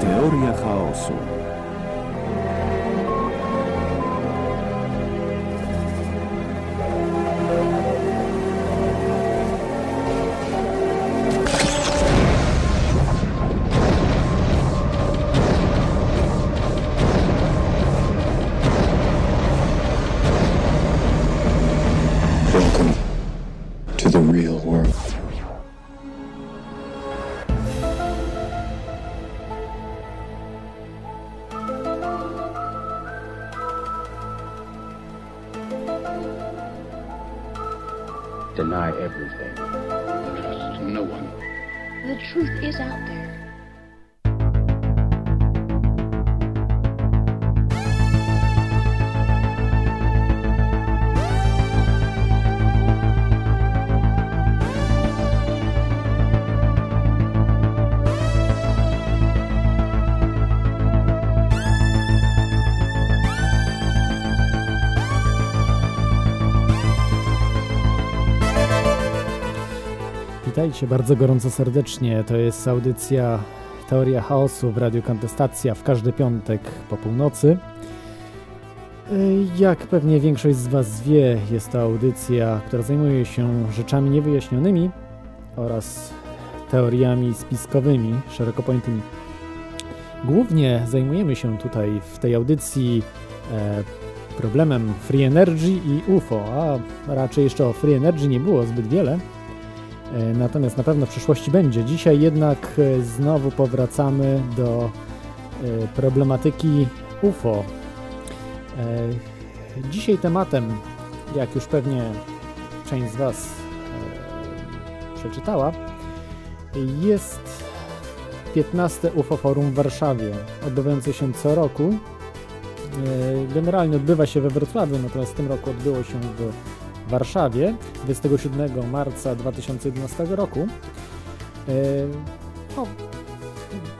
Teoria chaosu. Witajcie bardzo gorąco serdecznie. To jest audycja Teoria Chaosu w Radiu Kontestacja w każdy piątek po północy. Y, Jak pewnie większość z Was wie, jest to audycja, która zajmuje się rzeczami niewyjaśnionymi oraz teoriami spiskowymi, szeroko pojętymi. Głównie zajmujemy się tutaj w tej audycji e, problemem Free Energy i UFO, a raczej jeszcze o Free Energy nie było zbyt wiele. E, Natomiast na pewno w przyszłości będzie. Dzisiaj jednak e, znowu powracamy do e, problematyki UFO. Dzisiaj tematem, jak już pewnie część z Was przeczytała, jest 15 UFO Forum w Warszawie, odbywające się co roku. Generalnie odbywa się we Wrocławiu, natomiast w tym roku odbyło się w Warszawie 27 marca 2011 roku. E, No,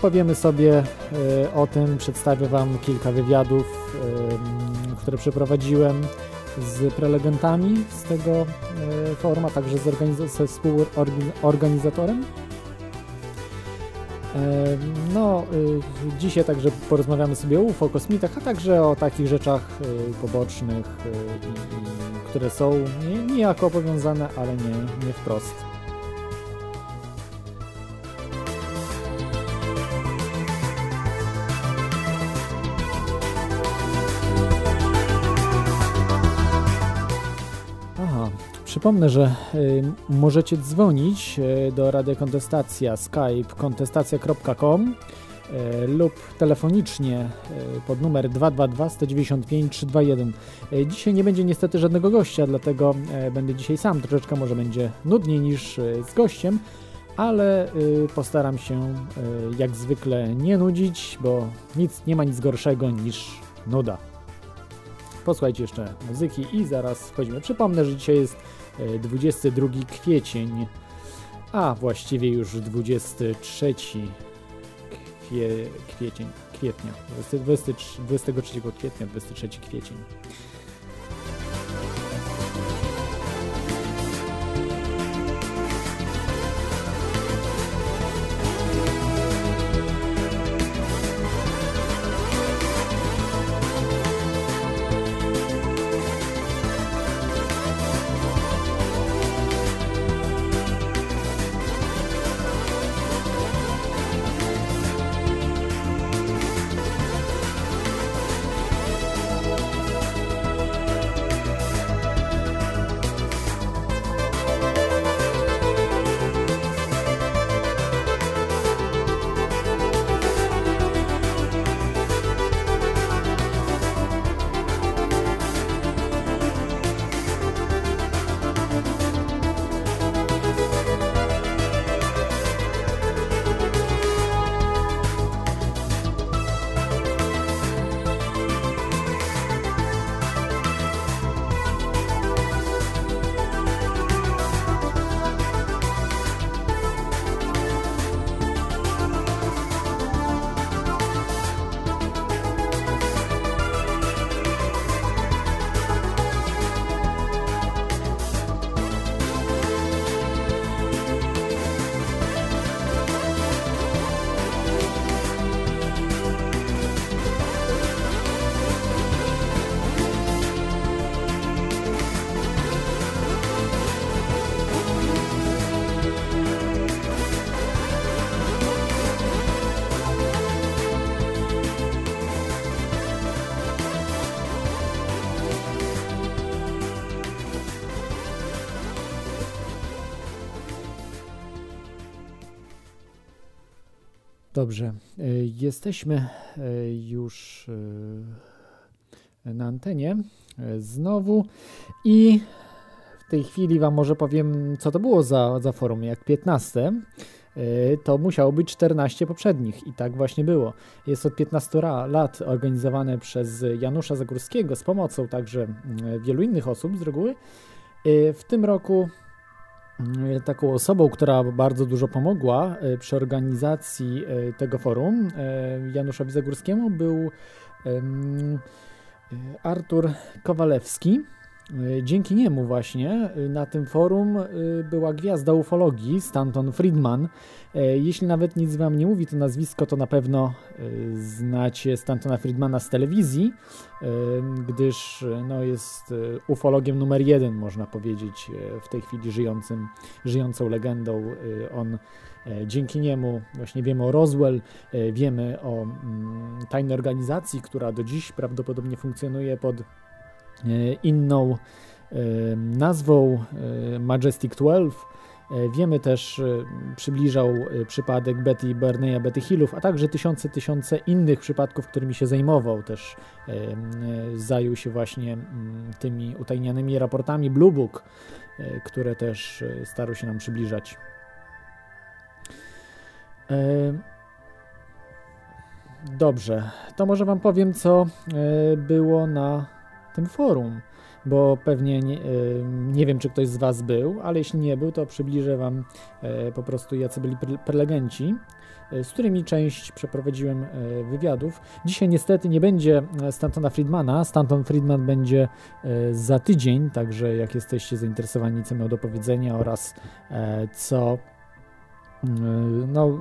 powiemy sobie e, o tym, przedstawię Wam kilka wywiadów, em, które przeprowadziłem z prelegentami z tego e, forum, a także ze współorganizatorem. E, No, dzisiaj także porozmawiamy sobie o UFO, kosmitach, a także o takich rzeczach pobocznych, i- i- które są nie- niejako powiązane, ale nie, nie wprost. Aha, przypomnę, że y, możecie dzwonić y, do Radia Kontestacja Skype kontestacja.com lub telefonicznie y, pod numer 222 195 321. Y, Dzisiaj nie będzie niestety żadnego gościa, dlatego y, będę dzisiaj sam. Troszeczkę może będzie nudniej niż z gościem, ale postaram się jak zwykle nie nudzić, bo nic nie ma nic gorszego niż nuda. Posłuchajcie jeszcze muzyki i zaraz wchodzimy. Przypomnę, że dzisiaj jest e, 22 kwiecień, a właściwie już 23 kwie, kwiecień, kwietnia, 20, 23, 23 kwietnia, 23 kwiecień. Dobrze, jesteśmy już na antenie znowu i w tej chwili Wam może powiem, co to było za, za forum. Jak 15, to musiało być 14 poprzednich i tak właśnie było. Jest od 15 lat organizowane przez Janusza Zagórskiego z pomocą także wielu innych osób z reguły. W tym roku taką osobą, która bardzo dużo pomogła przy organizacji tego forum Januszowi Zagórskiemu był Artur Kowalewski. Dzięki niemu właśnie na tym forum była gwiazda ufologii Stanton Friedman. Jeśli nawet nic wam nie mówi to nazwisko, to na pewno znacie Stantona Friedmana z telewizji, gdyż no, jest ufologiem numer jeden, można powiedzieć, w tej chwili żyjącym, żyjącą legendą. On Dzięki niemu właśnie wiemy o Roswell, wiemy o mm, tajnej organizacji, która do dziś prawdopodobnie funkcjonuje pod inną nazwą Majestic 12. Wiemy też, przybliżał przypadek Betty Barneya, Betty Hillów, a także tysiące, tysiące innych przypadków, którymi się zajmował. Też zajął się właśnie tymi utajnionymi raportami Blue Book, które też starał się nam przybliżać. Dobrze, to może Wam powiem, co było na tym forum, bo pewnie nie, nie, wiem, czy ktoś z Was był, ale jeśli nie był, to przybliżę Wam po prostu, jacy byli prelegenci, z którymi część przeprowadziłem wywiadów. Dzisiaj niestety nie będzie Stantona Friedmana. Stanton Friedman będzie za tydzień, także jak jesteście zainteresowani, co miał do powiedzenia oraz co no,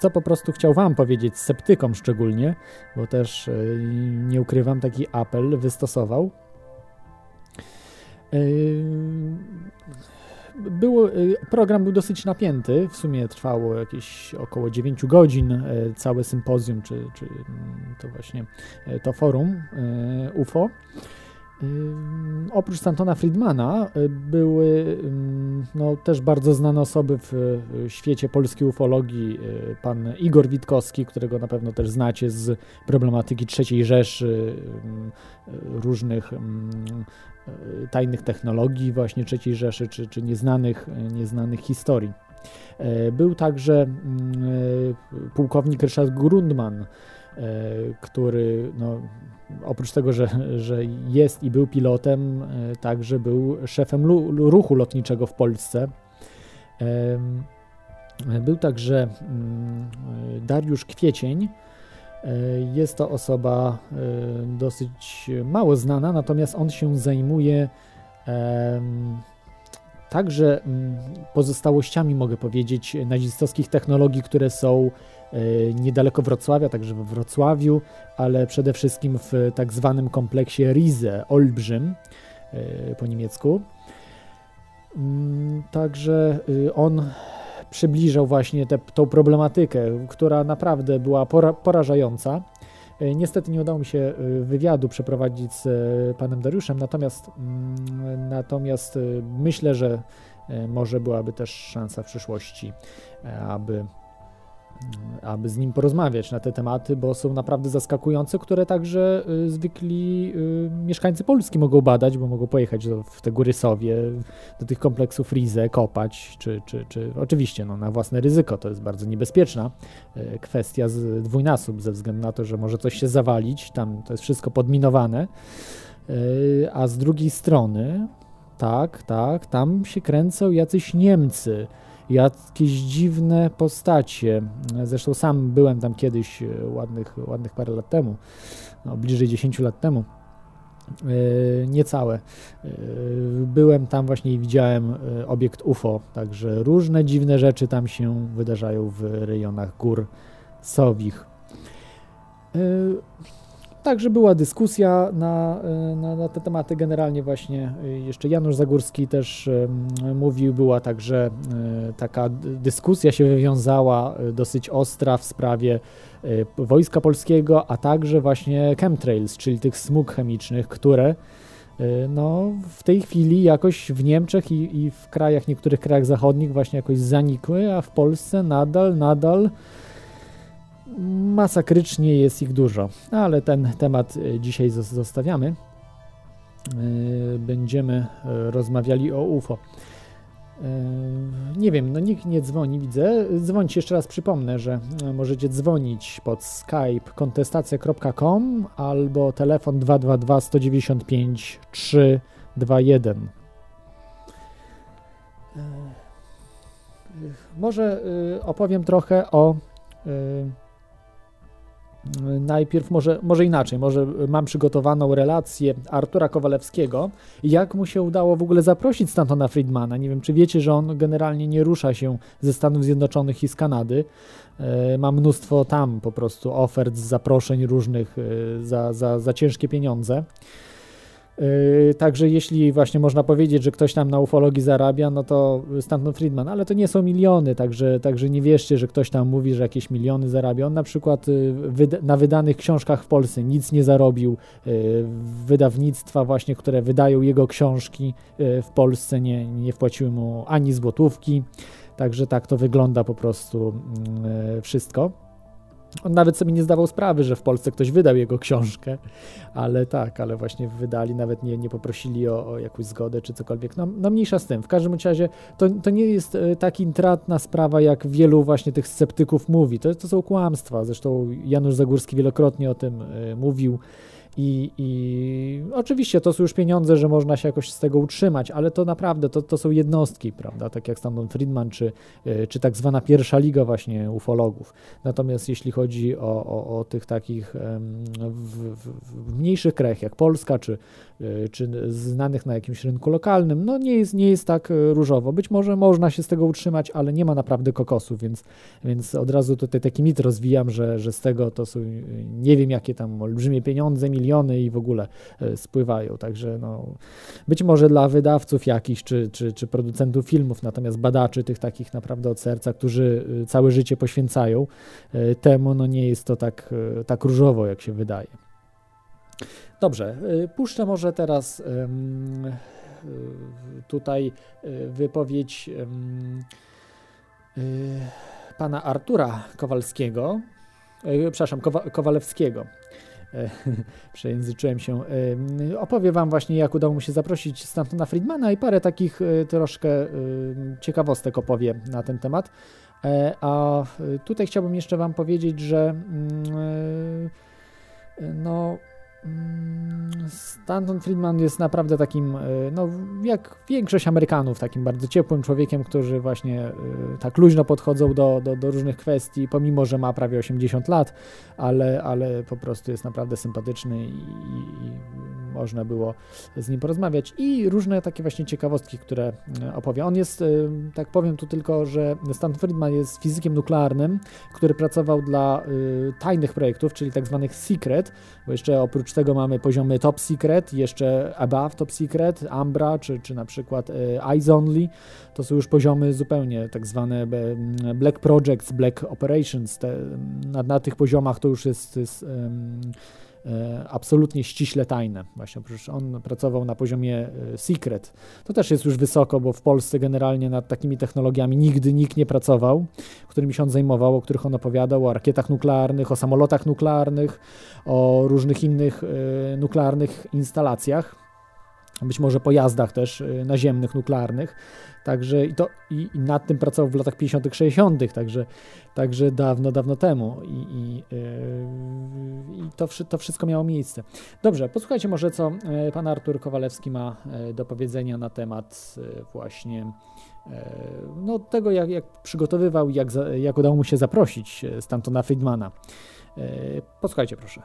co po prostu chciał Wam powiedzieć, sceptykom szczególnie, bo też e, nie ukrywam, taki apel wystosował. E, był, e, program był dosyć napięty, w sumie trwało jakieś około 9 godzin, całe sympozjum, czy, czy to właśnie to forum UFO. Oprócz Santona Friedmana y, były no, też bardzo znane osoby w świecie polskiej ufologii. Y, pan Igor Witkowski, którego na pewno też znacie z problematyki III Rzeszy, różnych tajnych technologii właśnie III Rzeszy, czy, czy nieznanych, nieznanych historii. E, był także pułkownik Ryszard Grundman, który no, oprócz tego, że, że jest i był pilotem, e, także był szefem ruchu lotniczego w Polsce. Był także mm, Dariusz Kwiecień. E, jest to osoba e, dosyć mało znana, natomiast on się zajmuje także mm, pozostałościami, mogę powiedzieć, nazistowskich technologii, które są E, niedaleko Wrocławia, także we Wrocławiu, ale przede wszystkim w tak zwanym kompleksie Rize, Olbrzym e, po niemiecku. Mm, także y, on przybliżał właśnie tę tą która naprawdę była pora, porażająca. E, niestety nie udało mi się y, wywiadu przeprowadzić z panem Dariuszem, natomiast, mm, natomiast y, myślę, że może byłaby też szansa w przyszłości, aby aby z nim porozmawiać na te tematy, bo są naprawdę zaskakujące, które także y, zwykli y, mieszkańcy Polski mogą badać, bo mogą pojechać do, w te góry Sowie, do tych kompleksów Rize, kopać, czy, czy, czy oczywiście no, na własne ryzyko. To jest bardzo niebezpieczna y, kwestia z dwójnasób, ze względu na to, że może coś się zawalić, tam to jest wszystko podminowane, a z drugiej strony, tak, tak, tam się kręcą jacyś Niemcy, jakieś dziwne postacie. Zresztą sam byłem tam kiedyś, e, ładnych, ładnych parę lat temu, no, bliżej 10 lat temu. Yy, niecałe. Yy, byłem tam właśnie i widziałem obiekt UFO, także różne dziwne rzeczy tam się wydarzają w rejonach gór Sowich. Yy, Także była dyskusja na, e, na, na, te tematy. Generalnie właśnie e, jeszcze Janusz Zagórski też mówił, była także e, taka dyskusja się wywiązała dosyć ostra w sprawie Wojska Polskiego, a także właśnie chemtrails, czyli tych smug chemicznych, które no, w tej chwili jakoś w Niemczech i, i w krajach, niektórych krajach zachodnich właśnie jakoś zanikły, a w Polsce nadal, nadal masakrycznie jest ich dużo, ale ten temat dzisiaj zostawiamy. Będziemy rozmawiali o UFO. Nie wiem, no nikt nie dzwoni, widzę. Dzwońcie jeszcze raz, przypomnę, że możecie dzwonić pod skype kontestacja.com albo telefon 222 195 321. Może opowiem trochę o Najpierw może, może inaczej, może mam przygotowaną relację Artura Kowalewskiego, jak mu się udało w ogóle zaprosić Stantona Friedmana. Nie wiem, czy wiecie, że on generalnie nie rusza się ze Stanów Zjednoczonych i z Kanady. E, ma mnóstwo tam po prostu ofert, zaproszeń różnych e, za, za, za ciężkie pieniądze. Yy, także jeśli właśnie można powiedzieć, że ktoś tam na ufologii zarabia, no to Stanton Friedman, ale to nie są miliony, także, także nie wierzcie, że ktoś tam mówi, że jakieś miliony zarabia. On na przykład y, na wydanych książkach w Polsce nic nie zarobił. Y, wydawnictwa właśnie, które wydają jego książki w Polsce nie, nie wpłaciły mu ani złotówki. Także tak to wygląda po prostu mm, wszystko. On nawet sobie nie zdawał sprawy, że w Polsce ktoś wydał jego książkę, ale tak, ale właśnie wydali, nawet nie, nie poprosili o, o jakąś zgodę czy cokolwiek. No, no mniejsza z tym. W każdym razie to, to nie jest e, tak intratna sprawa, jak wielu właśnie tych sceptyków mówi. To, to są kłamstwa. Zresztą Janusz Zagórski wielokrotnie o tym y, mówił. I, I, oczywiście to są już pieniądze, że można się jakoś z tego utrzymać, ale to naprawdę to, to są jednostki, prawda? Tak jak Stanton Friedman, czy, e, czy tak zwana pierwsza liga właśnie ufologów. Natomiast jeśli chodzi o, o, o tych takich w, w, w mniejszych krajach jak Polska, czy, czy znanych na jakimś rynku lokalnym, no nie jest, nie jest tak e, różowo. Być może można się z tego utrzymać, ale nie ma naprawdę kokosu, więc, więc od razu tutaj taki mit rozwijam, że, że z tego to są nie wiem jakie tam olbrzymie pieniądze, miliony i w ogóle e, spływają. Także no, być może dla wydawców jakichś, czy, czy, czy producentów filmów, natomiast badaczy tych takich naprawdę od serca, którzy e, całe życie poświęcają e, temu, no nie jest to tak, tak różowo, jak się wydaje. Dobrze, puszczę może teraz tutaj wypowiedź pana Artura Kowalskiego, przepraszam, Kowalewskiego. E, przejęzyczyłem się. E, opowiem Wam właśnie, jak udało mu się zaprosić Stantona Friedmana i parę takich e, troszkę ciekawostek opowie na ten temat. A tutaj chciałbym jeszcze Wam powiedzieć, że mm, no Stanton Friedman jest naprawdę takim, e, no jak większość Amerykanów, takim bardzo ciepłym człowiekiem, którzy właśnie e, tak luźno podchodzą do, do, do, różnych kwestii, pomimo, że ma prawie 80 lat, ale, ale po prostu jest naprawdę sympatyczny i, i można było z nim porozmawiać i różne takie właśnie ciekawostki, które e, opowie. On jest, tak powiem tu tylko, że Stanton Friedman jest fizykiem nuklearnym, który pracował dla tajnych projektów, czyli tak zwanych secret, bo jeszcze oprócz tego mamy poziomy Top Secret, jeszcze Above Top Secret, Ambra, czy, czy na przykład e, Eyes Only. To są już poziomy zupełnie tak zwane Black Projects, Black Operations. Te, na, na tych poziomach to już jest, jest um, E, absolutnie ściśle tajne. Właśnie, przecież on pracował na poziomie e, secret. To też jest już wysoko, bo w Polsce generalnie nad takimi technologiami nigdy nikt nie pracował, którymi się on zajmował, o których on opowiadał, o rakietach nuklearnych, o samolotach nuklearnych, o różnych innych e, nuklearnych instalacjach być może pojazdach też naziemnych, nuklearnych. Także i, to, i, i nad tym pracował w latach 50., 60., także, także dawno, dawno temu. I, i, yy, i to, to wszystko miało miejsce. Dobrze, posłuchajcie może, co yy, pan Artur Kowalewski ma yy, do powiedzenia na temat yy, właśnie no, tego, jak, jak przygotowywał, jak, jak udało mu się zaprosić Stantona Friedmana. Posłuchajcie proszę.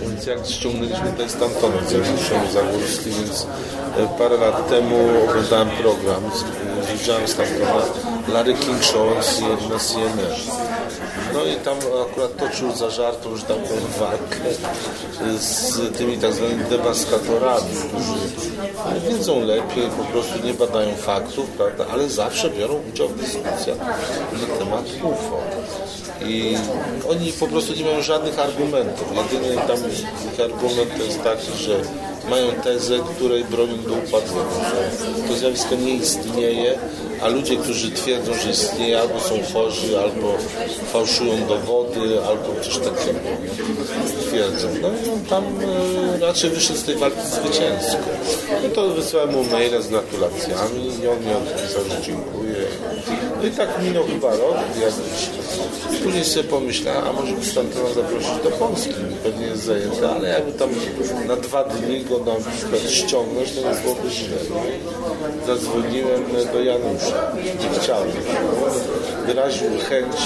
Więc jak ściągnęliśmy ten Stantona, co jest Zagórski, więc e, parę lat temu oglądałem program, widziałem Stantona, Larry King Show na CNN. No i tam akurat toczył za żartu, że tam powiem, walkę z tymi tak zwanymi dewastatorami, którzy wiedzą lepiej, po prostu nie badają faktów, prawda, ale zawsze biorą udział w dyskusjach na temat UFO i oni po prostu nie mają żadnych argumentów. Jedyny tam ich argument to jest taki, że mają tezę, której bronią do upadłego, to zjawisko nie istnieje, a ludzie, którzy twierdzą, że istnieje, albo są chorzy, albo fałszują dowody, albo coś takiego twierdzą. No i on tam e, raczej wyszedł z tej walki zwycięsko. No to wysłałem mu maila z gratulacjami i on mi odpisał, że dziękuję. No i tak minął chyba rok, jakiś. Później sobie pomyślałem, a może by Stantona zaprosić do Polski, pewnie jest zajęty, ale jakby tam na dwa dni go na przykład ściągnąć, to nie byłoby źle. Zadzwoniłem do Janusza, nie chciałem. Wyraził chęć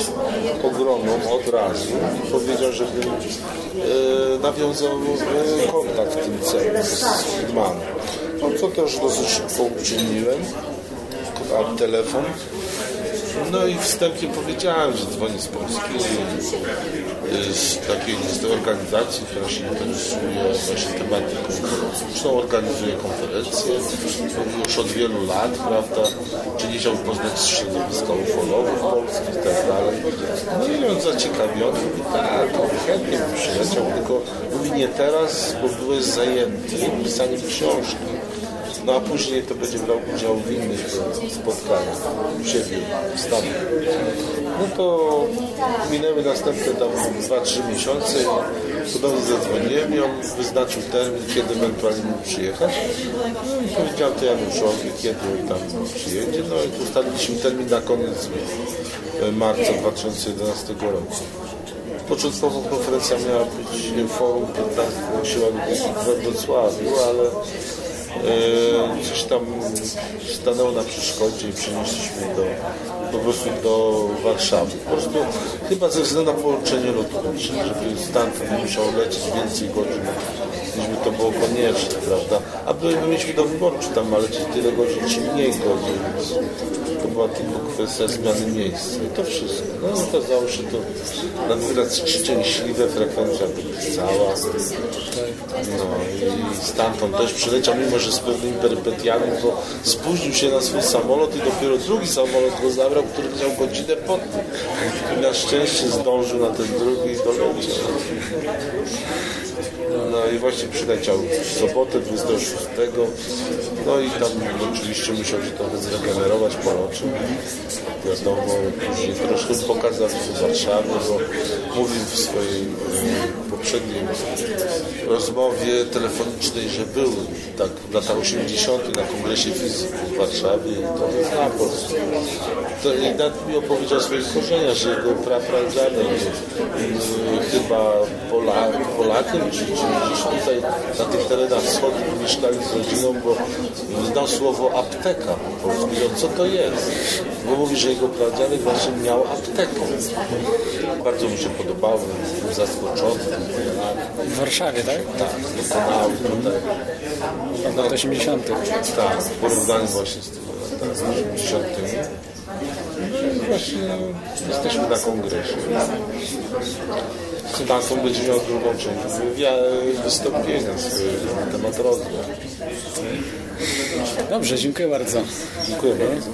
ogromną od razu i powiedział, żebym e, nawiązał e, kontakt w tym celu z Friedmanem. No co też dosyć szybko uczyniłem. A telefon no i wstępnie powiedziałem, że dzwonię z Polski, z takiej z organizacji, która się interesuje właśnie tematyką. Zresztą organizuje konferencje już od wielu lat, prawda, czy nie chciał poznać środowiska ufologów polskich i tak dalej. No i on zaciekawiony mówi, tak, chętnie bym przyjechał, tylko mówi nie teraz, bo byłeś zajęty pisaniem książki. No a później to będzie brał udział w innych spotkaniach u siebie w Stanach. No to minęły następne tam 2-3 miesiące i podobnie zadzwoniłem i on wyznaczył termin, kiedy ewentualnie mógł przyjechać. No i powiedziałem to Januszowi, kiedy tam przyjedzie. No i ustaliliśmy termin na koniec marca 2011 roku. Początkowo konferencja miała być w forum 15 siła we Wrocławiu, ale e, coś tam stanęło na przeszkodzie i przenieśliśmy do, po prostu do Warszawy. Po prostu chyba ze względu na połączenie lotnicze, żeby stamtąd musiał lecieć więcej godzin by to było konieczne, prawda? A my mieliśmy do wyboru, czy tam lecieć tyle godzin, czy mniej godzin, więc to była tylko kwestia zmiany miejsca i to wszystko. No okazało się to na wyraz szczęśliwe, frekwencja wypisała. No i stamtąd też przyleciał, mimo że z pewnymi perypetiami, bo spóźnił się na swój samolot i dopiero drugi samolot go zabrał, który miał godzinę po tym. I na szczęście zdążył na ten drugi i doleciał. No i właśnie przyleciał w sobotę 26. No i tam oczywiście musiał się trochę zregenerować, poroczył. Wiadomo, później troszkę pokazał się w Warszawie, bo mówił w swojej e, poprzedniej rozmowie telefonicznej, że był tak w latach 80. na kongresie fizyków w Warszawie i to zna Polskę. To i nawet mi opowiedział o swoich korzeniach, że jego prapradziadek e, chyba Polak, Polakiem, czy, czy gdzieś tutaj na tych terenach wschodnich mieszkali z rodziną, bo znał słowo apteka po polsku. Co to jest? Bo mówi, że jego pradziadek właśnie miał aptekę. Bardzo mi się podobało, był zaskoczony. W Warszawie, tak? Tak, tutaj. W latach 80. Tak, w porównaniu właśnie z tymi latami 80. No właśnie jesteśmy na kongresie. Będzie miał drugą część wywiadu, wystąpienia na temat rozwoju. Dobrze, dziękuję bardzo. Dziękuję bardzo.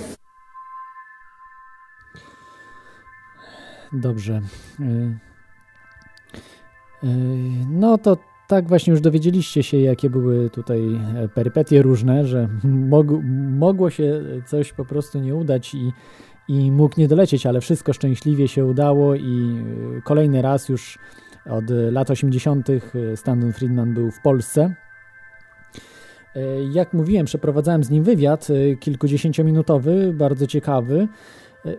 Dobrze. Y, y, No to tak właśnie już dowiedzieliście się, jakie były tutaj e, perypetie różne, że mog, mogło się coś po prostu nie udać i, i mógł nie dolecieć, ale wszystko szczęśliwie się udało i y, kolejny raz już od lat 80. Stanton Friedman był w Polsce. E, Jak mówiłem, przeprowadzałem z nim wywiad e, kilkudziesięciominutowy, bardzo ciekawy. E,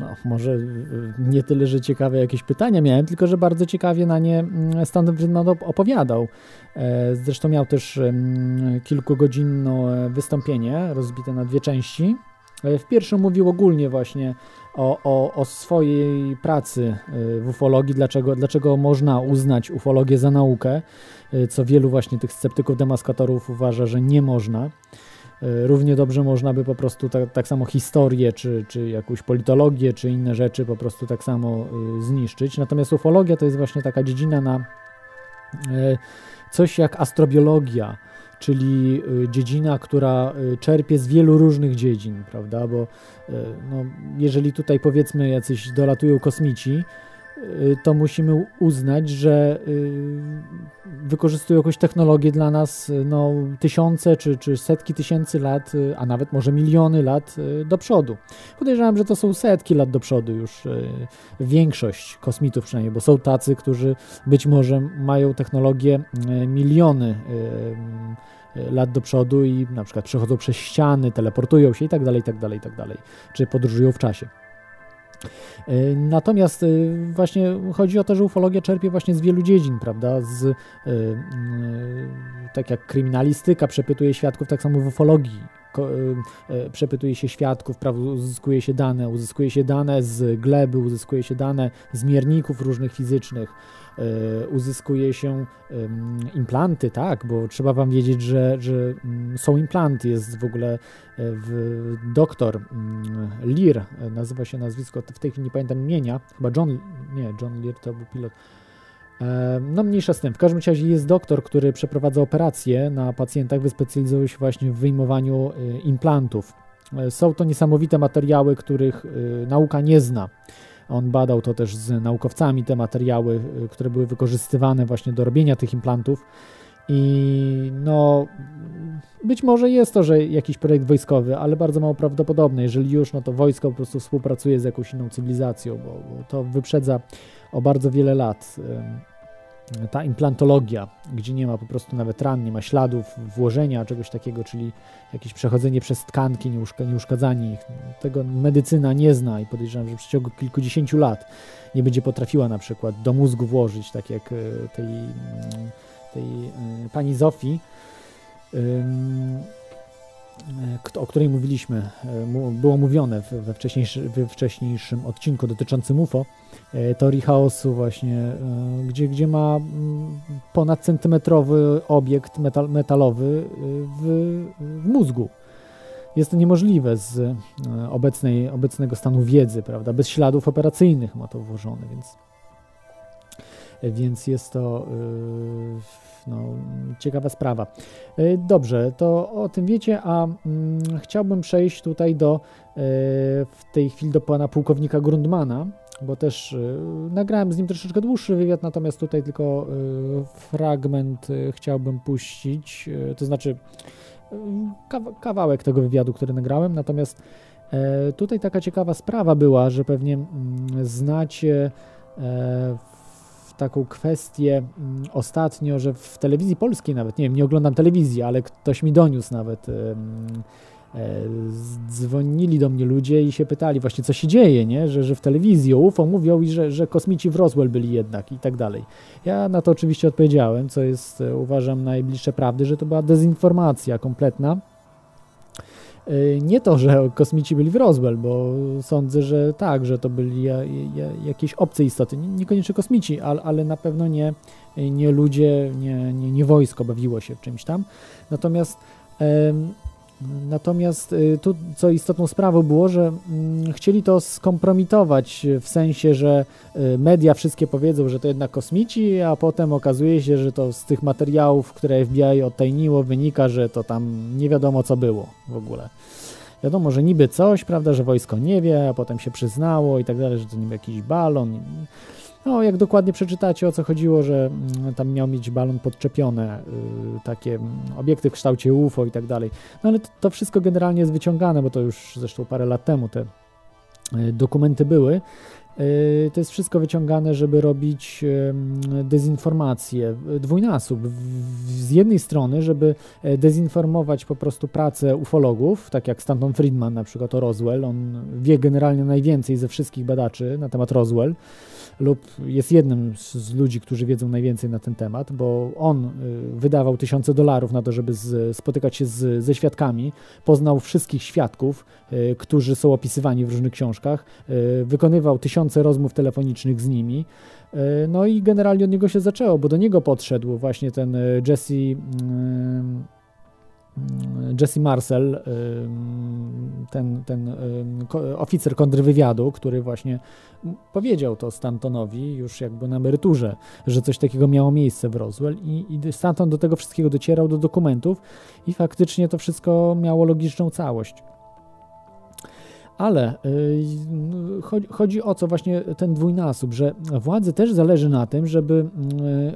No, może y, nie tyle, że ciekawe jakieś pytania miałem, tylko że bardzo ciekawie na nie mm, Stanton Friedman op- opowiadał. E, Zresztą miał też mm, kilkugodzinne wystąpienie rozbite na dwie części. E, W pierwszym mówił ogólnie właśnie o, o, o swojej pracy y, w ufologii, dlaczego, dlaczego można uznać ufologię za naukę, y, co wielu właśnie tych sceptyków demaskatorów uważa, że nie można. Równie dobrze można by po prostu tak, tak samo historię, czy, czy jakąś politologię, czy inne rzeczy po prostu tak samo zniszczyć. Natomiast ufologia to jest właśnie taka dziedzina na coś jak astrobiologia, czyli y, dziedzina, która y, czerpie z wielu różnych dziedzin, prawda? Bo y, no, jeżeli tutaj powiedzmy jacyś dolatują kosmici, to musimy uznać, że y, wykorzystują jakąś technologię dla nas no, tysiące czy, czy setki tysięcy lat, a nawet może miliony lat do przodu. Podejrzewam, że to są setki lat do przodu już większość kosmitów przynajmniej, bo są tacy, którzy być może mają technologię miliony lat do przodu i na przykład przechodzą przez ściany, teleportują się i tak dalej, i tak dalej, i tak dalej, czy podróżują w czasie. E, natomiast e, właśnie chodzi o to, że ufologia czerpie właśnie z wielu dziedzin, prawda? Z, e, tak jak kryminalistyka przepytuje świadków, tak samo w ufologii przepytuje się świadków, prawda, uzyskuje się dane, uzyskuje się dane z gleby, uzyskuje się dane z mierników różnych fizycznych, uzyskuje się implanty, tak, bo trzeba wam wiedzieć, że, że mm, są implanty, jest w ogóle e, w, doktor mm, Lear, e, nazywa się nazwisko, w tej chwili nie pamiętam imienia, chyba John, nie, John Lear to był pilot, no mniejsza z tym. W każdym razie jest doktor, który przeprowadza operacje na pacjentach, wyspecjalizował się właśnie w wyjmowaniu implantów. Są to niesamowite materiały, których nauka nie zna. On badał to też z naukowcami, te materiały, y, które były wykorzystywane właśnie do robienia tych implantów. I no, być może jest to, że jakiś projekt wojskowy, ale bardzo mało prawdopodobne. Jeżeli już, no to wojsko po prostu współpracuje z jakąś inną cywilizacją, bo, bo to wyprzedza o bardzo wiele lat ta implantologia, gdzie nie ma po prostu nawet ran, nie ma śladów włożenia czegoś takiego, czyli jakieś przechodzenie przez tkanki, nieuszka, nieuszkadzanie ich. Tego medycyna nie zna i podejrzewam, że w przeciągu kilkudziesięciu lat nie będzie potrafiła na przykład do mózgu włożyć, tak jak e, tej, tej e, pani Zofii, o której mówiliśmy, e, było mówione we wcześniejszym, we wcześniejszym odcinku dotyczącym UFO, E, teorii chaosu właśnie, e, gdzie, gdzie ma mm, ponad centymetrowy obiekt metal, metalowy e, w, w mózgu. Jest to niemożliwe z obecnej, obecnego stanu wiedzy, prawda? Bez śladów operacyjnych ma to włożone, więc, więc jest to no, ciekawa sprawa. Dobrze, to o tym wiecie, a mm, chciałbym przejść tutaj do w tej chwili do pana pułkownika Grundmana, bo też y, nagrałem z nim troszeczkę dłuższy wywiad, natomiast tutaj tylko y, fragment y, chciałbym puścić, to znaczy kawałek tego wywiadu, który nagrałem, natomiast tutaj taka ciekawa sprawa była, że pewnie mm, znacie e, taką kwestię mm, ostatnio, że w telewizji polskiej nawet, nie wiem, nie oglądam telewizji, ale ktoś mi doniósł nawet E, dzwonili do mnie ludzie i się pytali właśnie, co się dzieje, nie? Że, że w telewizji o UFO mówią i że, że kosmici w Roswell byli jednak i tak dalej. Ja na to oczywiście odpowiedziałem, co jest e, uważam najbliższe prawdy, że to była dezinformacja kompletna. E, nie to, że kosmici byli w Roswell, bo sądzę, że tak, że to byli jakieś obce istoty, niekoniecznie kosmici, ale, ale na pewno nie, nie ludzie, nie, nie, nie wojsko bawiło się czymś tam. Natomiast Natomiast y, tu, co istotną sprawą było, że mm, chcieli to skompromitować w sensie, że y, media wszystkie powiedzą, że to jednak kosmici, a potem okazuje się, że to z tych materiałów, które FBI odtajniło, wynika, że to tam nie wiadomo co było w ogóle. Wiadomo, że niby coś, prawda, że wojsko nie wie, a potem się przyznało i tak dalej, że to niby jakiś balon. No, jak dokładnie przeczytacie o co chodziło, że mm, tam miał mieć balon podczepione, y, takie mm, obiekty w kształcie UFO i tak dalej. No ale to, to wszystko generalnie jest wyciągane, bo to już zresztą parę lat temu te y, dokumenty były. Y, to jest wszystko wyciągane, żeby robić dezinformację, dwójnasób. Z jednej strony, żeby e, dezinformować po prostu pracę ufologów, tak jak Stanton Friedman na przykład o Roswell, on wie generalnie najwięcej ze wszystkich badaczy na temat Roswell, lub jest jednym z ludzi, którzy wiedzą najwięcej na ten temat, bo on y, wydawał tysiące dolarów na to, żeby z, spotykać się z, ze świadkami, poznał wszystkich świadków, y, którzy są opisywani w różnych książkach, y, wykonywał tysiące rozmów telefonicznych z nimi. No i generalnie od niego się zaczęło, bo do niego podszedł właśnie ten Jesse Jesse Marcel, ten, ten oficer kontrwywiadu, który właśnie powiedział to Stantonowi już jakby na emeryturze, że coś takiego miało miejsce w Roswell i, i Stanton do tego wszystkiego docierał, do dokumentów i faktycznie to wszystko miało logiczną całość. Ale y, chodzi o co właśnie ten dwójnasób, że władzy też zależy na tym, żeby y,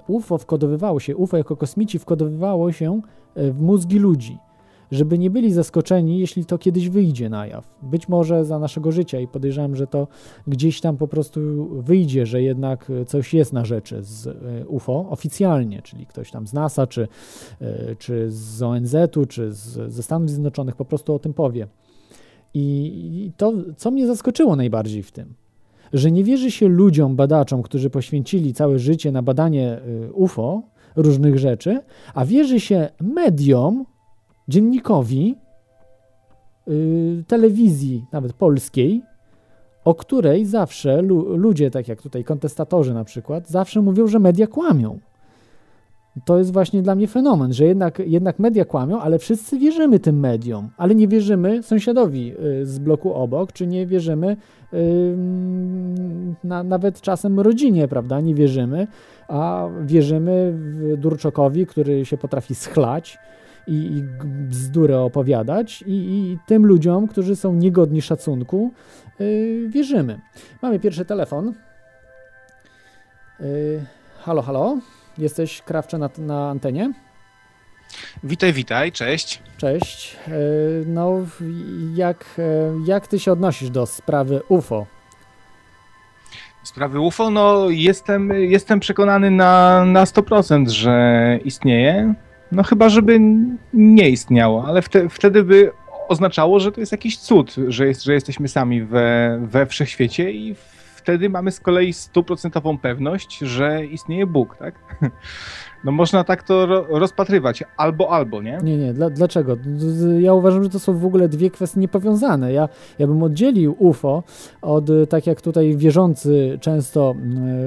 UFO wkodowywało się, UFO jako kosmici wkodowywało się y, w mózgi ludzi żeby nie byli zaskoczeni, jeśli to kiedyś wyjdzie na jaw. Być może za naszego życia i podejrzewam, że to gdzieś tam po prostu wyjdzie, że jednak coś jest na rzeczy z UFO oficjalnie, czyli ktoś tam z NASA, czy, czy z ONZ-u, czy z, ze Stanów Zjednoczonych po prostu o tym powie. I to, co mnie zaskoczyło najbardziej w tym, że nie wierzy się ludziom, badaczom, którzy poświęcili całe życie na badanie e, UFO, różnych rzeczy, a wierzy się mediom, dziennikowi yy, telewizji, nawet polskiej, o której zawsze lu ludzie, tak jak tutaj kontestatorzy na przykład, zawsze mówią, że media kłamią. To jest właśnie dla mnie fenomen, że jednak, jednak media kłamią, ale wszyscy wierzymy tym mediom, ale nie wierzymy sąsiadowi y, z bloku obok, czy nie wierzymy yy, na, nawet czasem rodzinie, prawda? Nie wierzymy, a wierzymy w Durczokowi, który się potrafi schlać, i, i bzdurę opowiadać i, i, tym ludziom, którzy są niegodni szacunku, yy, wierzymy. Mamy pierwszy telefon. Yy, halo, halo. Jesteś krawcze na, na antenie? Witaj, witaj, cześć. Cześć. Yy, no, jak, yy, jak ty się odnosisz do sprawy UFO? Sprawy UFO, no jestem, jestem przekonany na, na 100%, że istnieje. No chyba, żeby nie istniało, ale wte, wtedy by oznaczało, że to jest jakiś cud, że, jest, że jesteśmy sami we, we wszechświecie i wtedy mamy z kolei stuprocentową pewność, że istnieje Bóg, tak? No można tak to rozpatrywać, albo, albo, nie? Nie, nie, Dla, dlaczego? Ja uważam, że to są w ogóle dwie kwestie niepowiązane. Ja, ja bym oddzielił UFO od, tak jak tutaj wierzący często,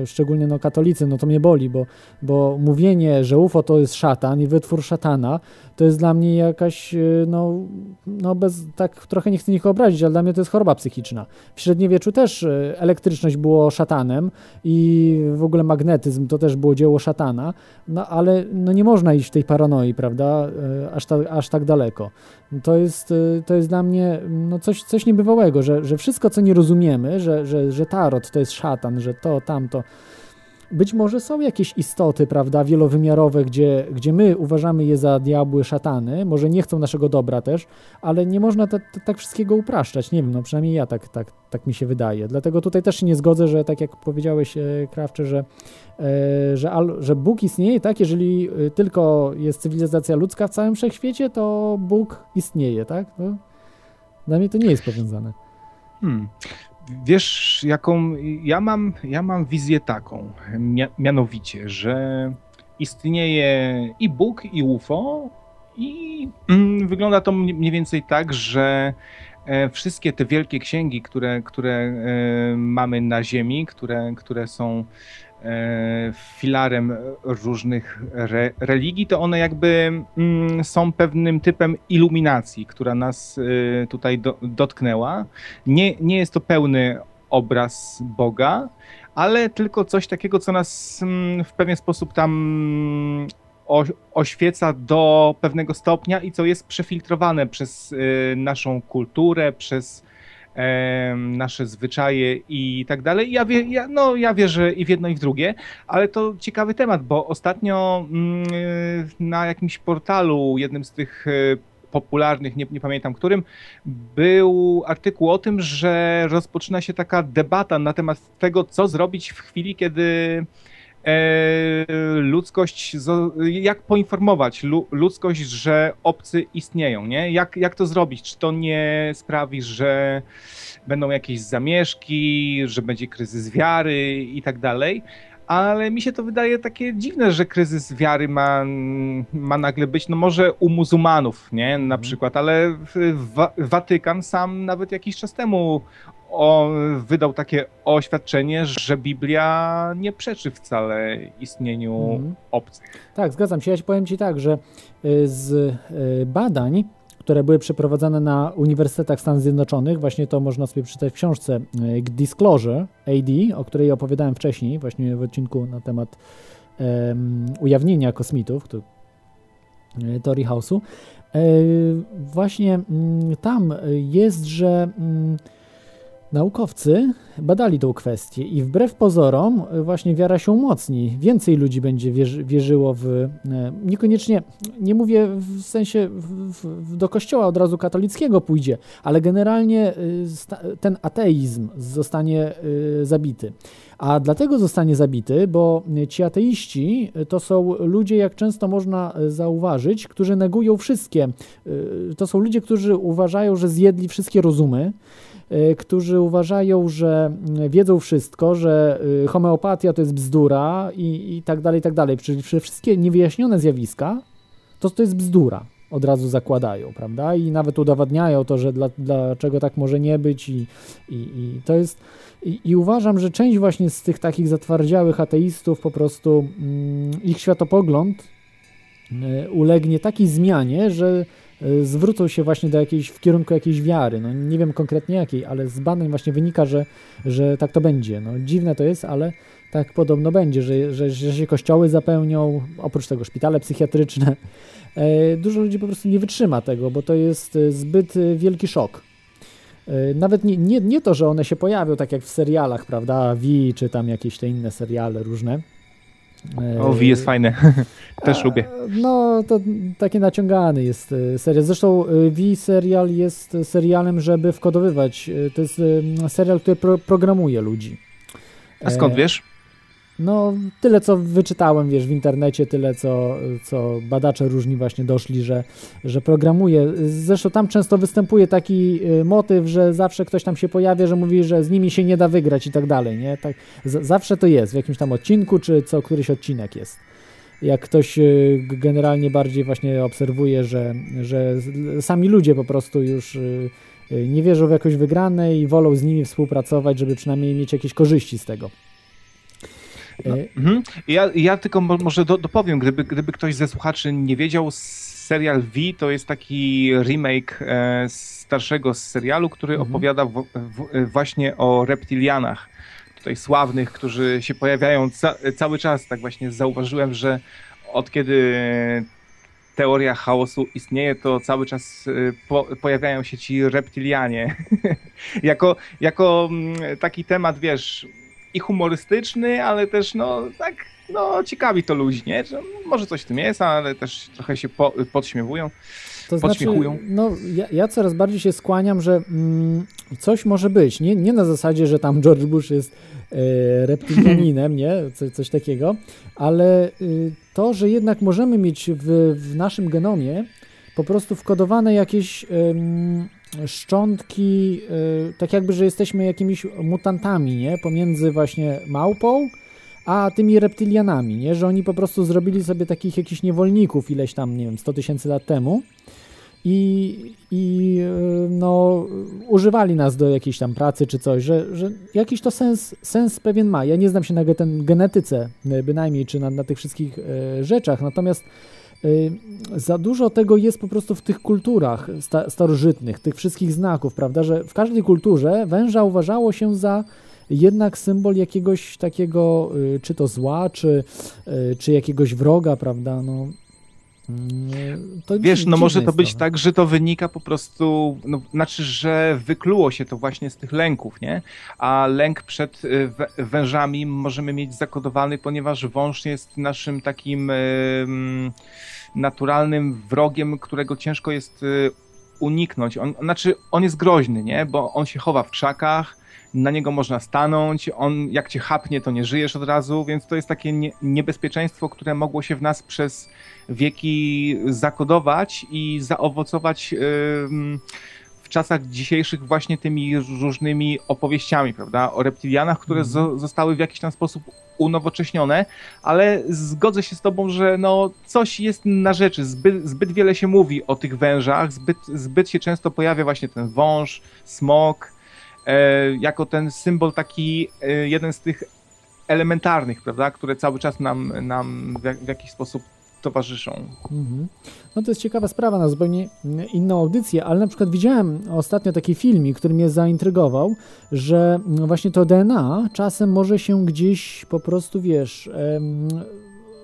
e, szczególnie no katolicy, no to mnie boli, bo, bo mówienie, że UFO to jest szatan i wytwór szatana, to jest dla mnie jakaś, e, no, no bez, tak trochę nie chcę nikogo obrazić, ale dla mnie to jest choroba psychiczna. W średniowieczu też e, elektryczność było szatanem i w ogóle magnetyzm to też było dzieło szatana, no ale no nie można iść w tej paranoi, prawda, e, aż, ta, aż tak daleko. To jest, to jest dla mnie no coś, coś niebywałego, że, że wszystko, co nie rozumiemy, że, że, że tarot to jest szatan, że to, tamto, być może są jakieś istoty, prawda, wielowymiarowe, gdzie, gdzie my uważamy je za diabły, szatany, może nie chcą naszego dobra też, ale nie można tak wszystkiego upraszczać. Nie wiem, no przynajmniej ja tak, tak, tak mi się wydaje. Dlatego tutaj też się nie zgodzę, że tak jak powiedziałeś, e, Krawcze, że, e, że, że Bóg istnieje, tak? Jeżeli e, tylko jest cywilizacja ludzka w całym wszechświecie, to Bóg istnieje, tak? No, dla mnie to nie jest powiązane. Hmm. Wiesz, jaką ja mam, ja mam wizję taką, mianowicie, że istnieje i Bóg, i UFO, i mm, wygląda to mniej więcej tak, że e, wszystkie te wielkie księgi, które, które e, mamy na Ziemi, które, które są filarem różnych re, religii, to one jakby mm, są pewnym typem iluminacji, która nas y, tutaj do, dotknęła. Nie, nie jest to pełny obraz Boga, ale tylko coś takiego, co nas mm, w pewien sposób tam o, oświeca do pewnego stopnia i co jest przefiltrowane przez y, naszą kulturę, przez nasze zwyczaje i tak dalej. Ja, wie, ja, no, ja wierzę i w jedno i w drugie, ale to ciekawy temat, bo ostatnio mm, na jakimś portalu, jednym z tych e, popularnych, nie, nie, pamiętam którym, był artykuł o tym, że rozpoczyna się taka debata na temat tego, co zrobić w chwili, kiedy ludzkość, jak poinformować ludzkość, że obcy istnieją, nie? Jak, jak to zrobić? Czy to nie sprawi, że będą jakieś zamieszki, że będzie kryzys wiary i tak dalej? ale mi się to wydaje takie dziwne, że kryzys wiary ma, ma nagle być, no może u muzułmanów, nie, na mhm. przykład, ale Watykan sam nawet jakiś czas temu o, wydał takie oświadczenie, że Biblia nie przeczy wcale istnieniu mhm. obcych. Tak, zgadzam się. Ja ci powiem Ci tak, że y, z y, badań, które były przeprowadzane na uniwersytetach Stanów Zjednoczonych, właśnie to można sobie przeczytać w książce y, Disclosure AD, o której opowiadałem wcześniej, właśnie w odcinku na temat um, ujawnienia kosmitów, teorii chaosu. Właśnie mm, tam jest, że mm, Naukowcy badali tą kwestię i wbrew pozorom y, właśnie wiara się umocni. Więcej ludzi będzie wierzy, wierzyło w, e, niekoniecznie, nie mówię w sensie w, w, do kościoła od razu katolickiego pójdzie, ale generalnie y, ten ateizm zostanie y, zabity. A dlatego zostanie zabity, bo ci ateiści to są ludzie, jak często można zauważyć, którzy negują wszystkie. To są ludzie, którzy uważają, że zjedli wszystkie rozumy, Y, którzy uważają, że mm, wiedzą wszystko, że y, homeopatia to jest bzdura i, i tak dalej, i tak dalej. Czyli wszystkie niewyjaśnione zjawiska to, to jest bzdura. Od razu zakładają, prawda? I nawet udowadniają to, że dla, dlaczego tak może nie być, i, i, i to jest. I, I, uważam, że część właśnie z tych takich zatwardziałych ateistów po prostu mm, ich światopogląd y, ulegnie takiej zmianie, że Y, zwrócą się właśnie do jakiejś, w kierunku jakiejś wiary. No, nie wiem konkretnie jakiej, ale z badań właśnie wynika, że, że tak to będzie. No, dziwne to jest, ale tak podobno będzie, że, że, że się kościoły zapełnią, oprócz tego szpitale psychiatryczne. E, dużo ludzi po prostu nie wytrzyma tego, bo to jest e, zbyt e, wielki szok. Nawet nie, nie, nie to, że one się pojawią tak jak w serialach, prawda, Vi czy tam jakieś te inne seriale różne, o, V jest fajne. Też lubię. No, to taki naciągany jest e, serial. Zresztą e, V serial jest serialem, żeby wkodowywać. E, to jest serial, który pro programuje ludzi. A skąd wiesz? No, tyle co wyczytałem, wiesz, w internecie, tyle co, co badacze różni właśnie doszli, że, że programuje. Zresztą tam często występuje taki y, motyw, że zawsze ktoś tam się pojawia, że mówi, że z nimi się nie da wygrać i tak dalej, nie? Tak, zawsze to jest w jakimś tam odcinku, czy co któryś odcinek jest. Jak ktoś y, generalnie bardziej właśnie obserwuje, że, że sami ludzie po prostu już y, nie wierzą w jakąś wygrane i wolą z nimi współpracować, żeby przynajmniej mieć jakieś korzyści z tego. No, mhm. ja, ja tylko może do, dopowiem, gdyby, gdyby ktoś ze słuchaczy nie wiedział, serial V to jest taki remake e, starszego serialu, który mhm. opowiada w, w, właśnie o reptilianach. Tutaj sławnych, którzy się pojawiają ca, cały czas. Tak właśnie zauważyłem, że od kiedy teoria chaosu istnieje, to cały czas e, po, pojawiają się ci reptilianie. jako, jako mm, taki temat, wiesz, i humorystyczny, ale też no tak, no ciekawi to ludzi, nie? Że może coś w tym jest, ale też trochę się po, podśmiewują. To znaczy, no ja, ja, coraz bardziej się skłaniam, że mm, coś może być. Nie, nie na zasadzie, że tam George Bush jest e, reptilianinem, nie? Co, coś takiego, ale y, to, że jednak możemy mieć w, w naszym genomie po prostu wkodowane jakieś szczątki, y, tak jakby, że jesteśmy jakimiś mutantami, nie? Pomiędzy właśnie małpą, a tymi reptylianami, nie? Że oni po prostu zrobili sobie takich jakichś niewolników ileś tam, nie wiem, 100 tysięcy lat temu i, i y, no, używali nas do jakiejś tam pracy czy coś, że, że jakiś to sens, sens pewien ma. Ja nie znam się na genetyce bynajmniej, czy na, na tych wszystkich y, rzeczach, natomiast Y, za dużo tego jest po prostu w tych kulturach starożytnych, tych wszystkich znaków, prawda, że w każdej kulturze węża uważało się za jednak symbol jakiegoś takiego, y, czy to zła, czy, y, czy jakiegoś wroga, prawda, no, mm, to Wiesz, no może to być tak, że to wynika po prostu, no, znaczy, że wykluło się to właśnie z tych lęków, nie? A lęk przed wężami możemy mieć zakodowany, ponieważ wąż jest naszym takim. Yy, naturalnym wrogiem, którego ciężko jest y, uniknąć. On, znaczy, on jest groźny, nie? Bo on się chowa w krzakach, na niego można stanąć, on jak cię chapnie, to nie żyjesz od razu, więc to jest takie nie, niebezpieczeństwo, które mogło się w nas przez wieki zakodować i zaowocować yy, w czasach dzisiejszych właśnie tymi różnymi opowieściami, prawda, o reptilianach, które mm. zo zostały w jakiś tam sposób unowocześnione, ale zgodzę się z tobą, że no coś jest na rzeczy, zbyt, zbyt wiele się mówi o tych wężach, zbyt, zbyt się często pojawia właśnie ten wąż, smok, e, jako ten symbol taki, e, jeden z tych elementarnych, prawda, które cały czas nam, nam w, w jakiś sposób towarzyszą. Mhm. No to jest ciekawa sprawa na zupełnie inną audycję, ale na przykład widziałem ostatnio taki film, który mnie zaintrygował, że właśnie to DNA czasem może się gdzieś po prostu, wiesz, em,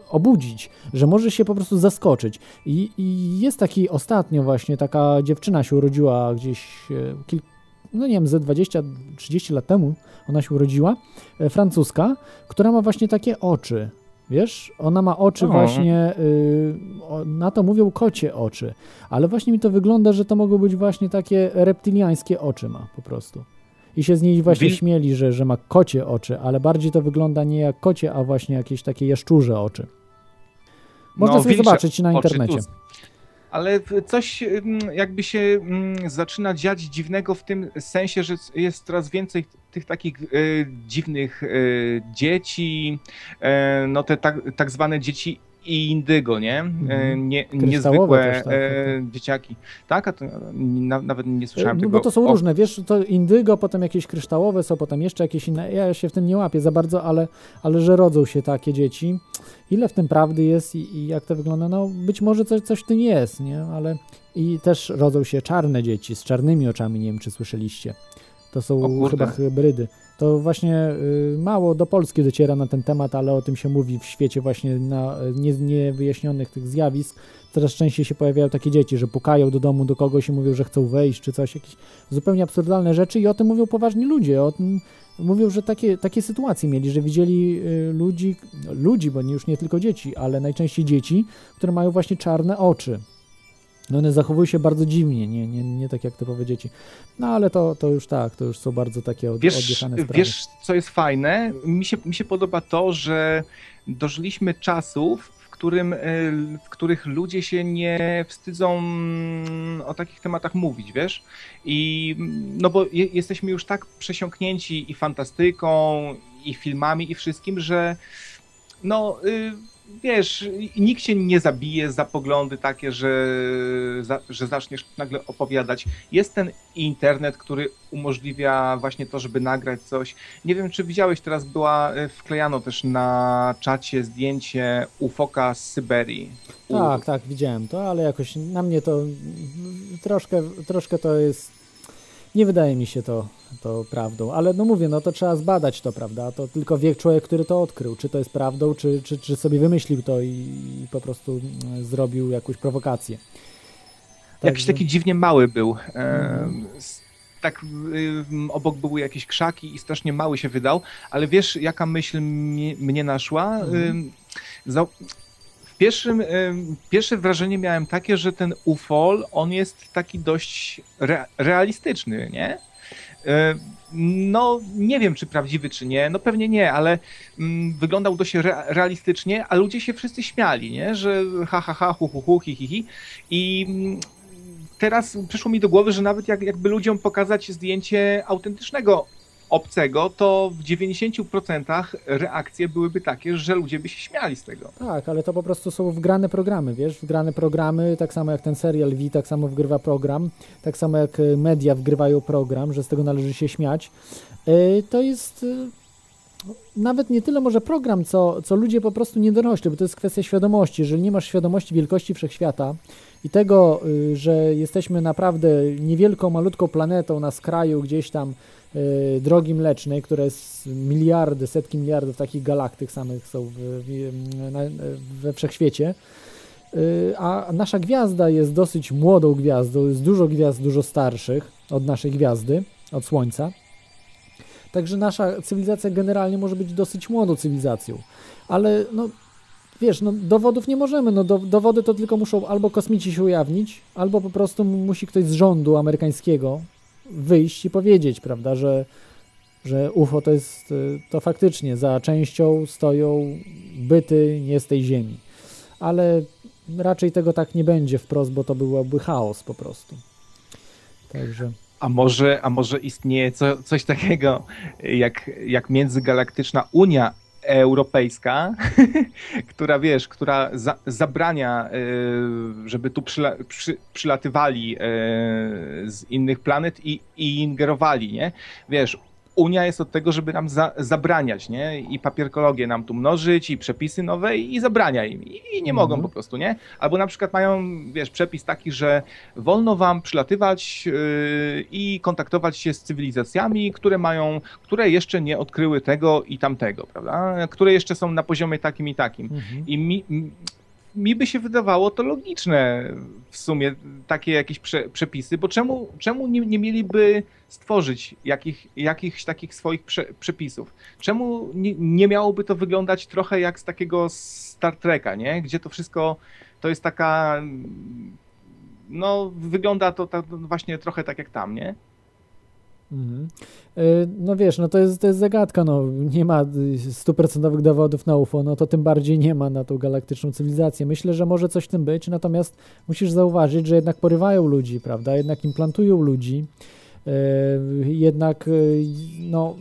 obudzić, że może się po prostu zaskoczyć. I, I, jest taki ostatnio właśnie, taka dziewczyna się urodziła gdzieś e, kilka no nie wiem, ze 20-30 lat temu ona się urodziła, e, francuska, która ma właśnie takie oczy. Wiesz, ona ma oczy O. właśnie, y, na to mówią kocie oczy, ale właśnie mi to wygląda, że to mogą być właśnie takie reptyliańskie oczy ma po prostu. I się z niej właśnie Wil- śmieli, że, że ma kocie oczy, ale bardziej to wygląda nie jak kocie, a właśnie jakieś takie jaszczurze oczy. Można sobie wilcze zobaczyć na internecie. tu. Ale coś mm, jakby się mm, zaczyna dziać dziwnego w tym sensie, że jest coraz więcej tych takich e, dziwnych e, dzieci, e, no te tak, tak zwane dzieci indygo, nie? E, Mhm. nie niezwykłe też, tak, tak, e, dzieciaki. Tak? A to, na, nawet nie słyszałem No, tego. bo to są o- różne, wiesz, to indygo, potem jakieś kryształowe są, potem jeszcze jakieś inne. Ja się w tym nie łapię za bardzo, ale, ale że rodzą się takie dzieci. Ile w tym prawdy jest i, i jak to wygląda? No być może coś, coś w tym jest, nie? Ale i też rodzą się czarne dzieci z czarnymi oczami, nie wiem czy słyszeliście. To są chyba hybrydy. To właśnie y, mało do Polski dociera na ten temat, ale o tym się mówi w świecie właśnie na y, nie, niewyjaśnionych tych zjawisk. Coraz częściej się pojawiają takie dzieci, że pukają do domu do kogoś i mówią, że chcą wejść czy coś, jakieś zupełnie absurdalne rzeczy i o tym mówią poważni ludzie. O tym mówią, że takie, takie sytuacje mieli, że widzieli y, ludzi, ludzi, bo nie, już nie tylko dzieci, ale najczęściej dzieci, które mają właśnie czarne oczy. No one zachowują się bardzo dziwnie, nie, nie, nie tak jak typowe dzieci. No ale to, to już tak, to już są bardzo takie od, Wiesz, odjechane sprawy. wiesz, co jest fajne? Mi się, mi się podoba to, że dożyliśmy czasów, w, którym, e, w których ludzie się nie wstydzą mm, o takich tematach mówić, wiesz? I mm, no bo je, jesteśmy już tak przesiąknięci i fantastyką, i filmami, i wszystkim, że no. Y, Wiesz, nikt cię nie zabije za poglądy takie, że, za, że zaczniesz nagle opowiadać. Jest ten internet, który umożliwia właśnie to, żeby nagrać coś. Nie wiem, czy widziałeś, teraz była, e, wklejano też na czacie zdjęcie ufoka z Syberii. U- Tak, tak, widziałem to, ale jakoś na mnie to troszkę, troszkę to jest. Nie wydaje mi się to, to prawdą, ale no mówię, no to trzeba zbadać to, prawda? To tylko wie człowiek, który to odkrył, czy to jest prawdą, czy, czy, czy sobie wymyślił to i, i po prostu mm, zrobił jakąś prowokację. Jakiś Także- taki dziwnie mały był. S- tak y, obok były jakieś krzaki i strasznie mały się wydał, ale wiesz, jaka myśl mnie, mnie naszła? Mhm. Pierwszym, pierwsze wrażenie miałem takie, że ten ufol, on jest taki dość re, realistyczny, nie? No, nie wiem, czy prawdziwy, czy nie. No pewnie nie, ale mm, wyglądał dość re, realistycznie, a ludzie się wszyscy śmiali, nie? Że ha, ha, ha, hu, hu, hu, hi, hi, hi. I mm, teraz przyszło mi do głowy, że nawet jak, jakby ludziom pokazać zdjęcie autentycznego obcego, to w 90% reakcje byłyby takie, że ludzie by się śmiali z tego. Tak, ale to po prostu są wgrane programy, wiesz, wgrane programy, tak samo jak ten serial V, tak samo wgrywa program, tak samo jak y, media wgrywają program, że z tego należy się śmiać. Y, To jest y, nawet nie tyle może program, co, co ludzie po prostu nie dorośli, bo to jest kwestia świadomości. Jeżeli nie masz świadomości wielkości wszechświata i tego, y, że jesteśmy naprawdę niewielką, malutką planetą na skraju gdzieś tam drogi mlecznej, która jest miliardy, setki miliardów takich galaktyk samych są w, w, na, we wszechświecie, y, a nasza gwiazda jest dosyć młodą gwiazdą, jest dużo gwiazd dużo starszych od naszej gwiazdy, od Słońca. Także nasza cywilizacja generalnie może być dosyć młodą cywilizacją. Ale no, wiesz, no, dowodów nie możemy. No, do, dowody to tylko muszą albo kosmici się ujawnić, albo po prostu musi ktoś z rządu amerykańskiego wyjść i powiedzieć, prawda, że, że UFO to jest, y, to faktycznie za częścią stoją byty nie z tej ziemi. Ale raczej tego tak nie będzie wprost, bo to byłby chaos po prostu. Także. A może, a może istnieje co, coś takiego jak, jak międzygalaktyczna Unia Europejska, która wiesz, która za, zabrania, y, żeby tu przyla, przy, przylatywali y, z innych planet i, i ingerowali, nie? Wiesz, Unia jest od tego, żeby nam za, zabraniać, nie? I papierkologię nam tu mnożyć, i przepisy nowe, i zabrania im. I, i nie mogą Mhm. po prostu, nie? Albo na przykład mają, wiesz, przepis taki, że wolno wam przylatywać yy, i kontaktować się z cywilizacjami, które mają, które jeszcze nie odkryły tego i tamtego, prawda? Które jeszcze są na poziomie takim i takim. Mhm. I mi, mi by się wydawało to logiczne w sumie, takie jakieś prze, przepisy, bo czemu, czemu nie, nie mieliby stworzyć jakich, jakichś takich swoich prze, przepisów? Czemu nie, nie miałoby to wyglądać trochę jak z takiego Star Treka, nie? Gdzie to wszystko to jest taka no wygląda to, to właśnie trochę tak jak tam, nie? Mhm. E, no wiesz, no to jest, to jest zagadka, no nie ma stuprocentowych dowodów na UFO, no to tym bardziej nie ma na tą galaktyczną cywilizację. Myślę, że może coś w tym być, natomiast musisz zauważyć, że jednak porywają ludzi, prawda, jednak implantują ludzi, e, jednak e, no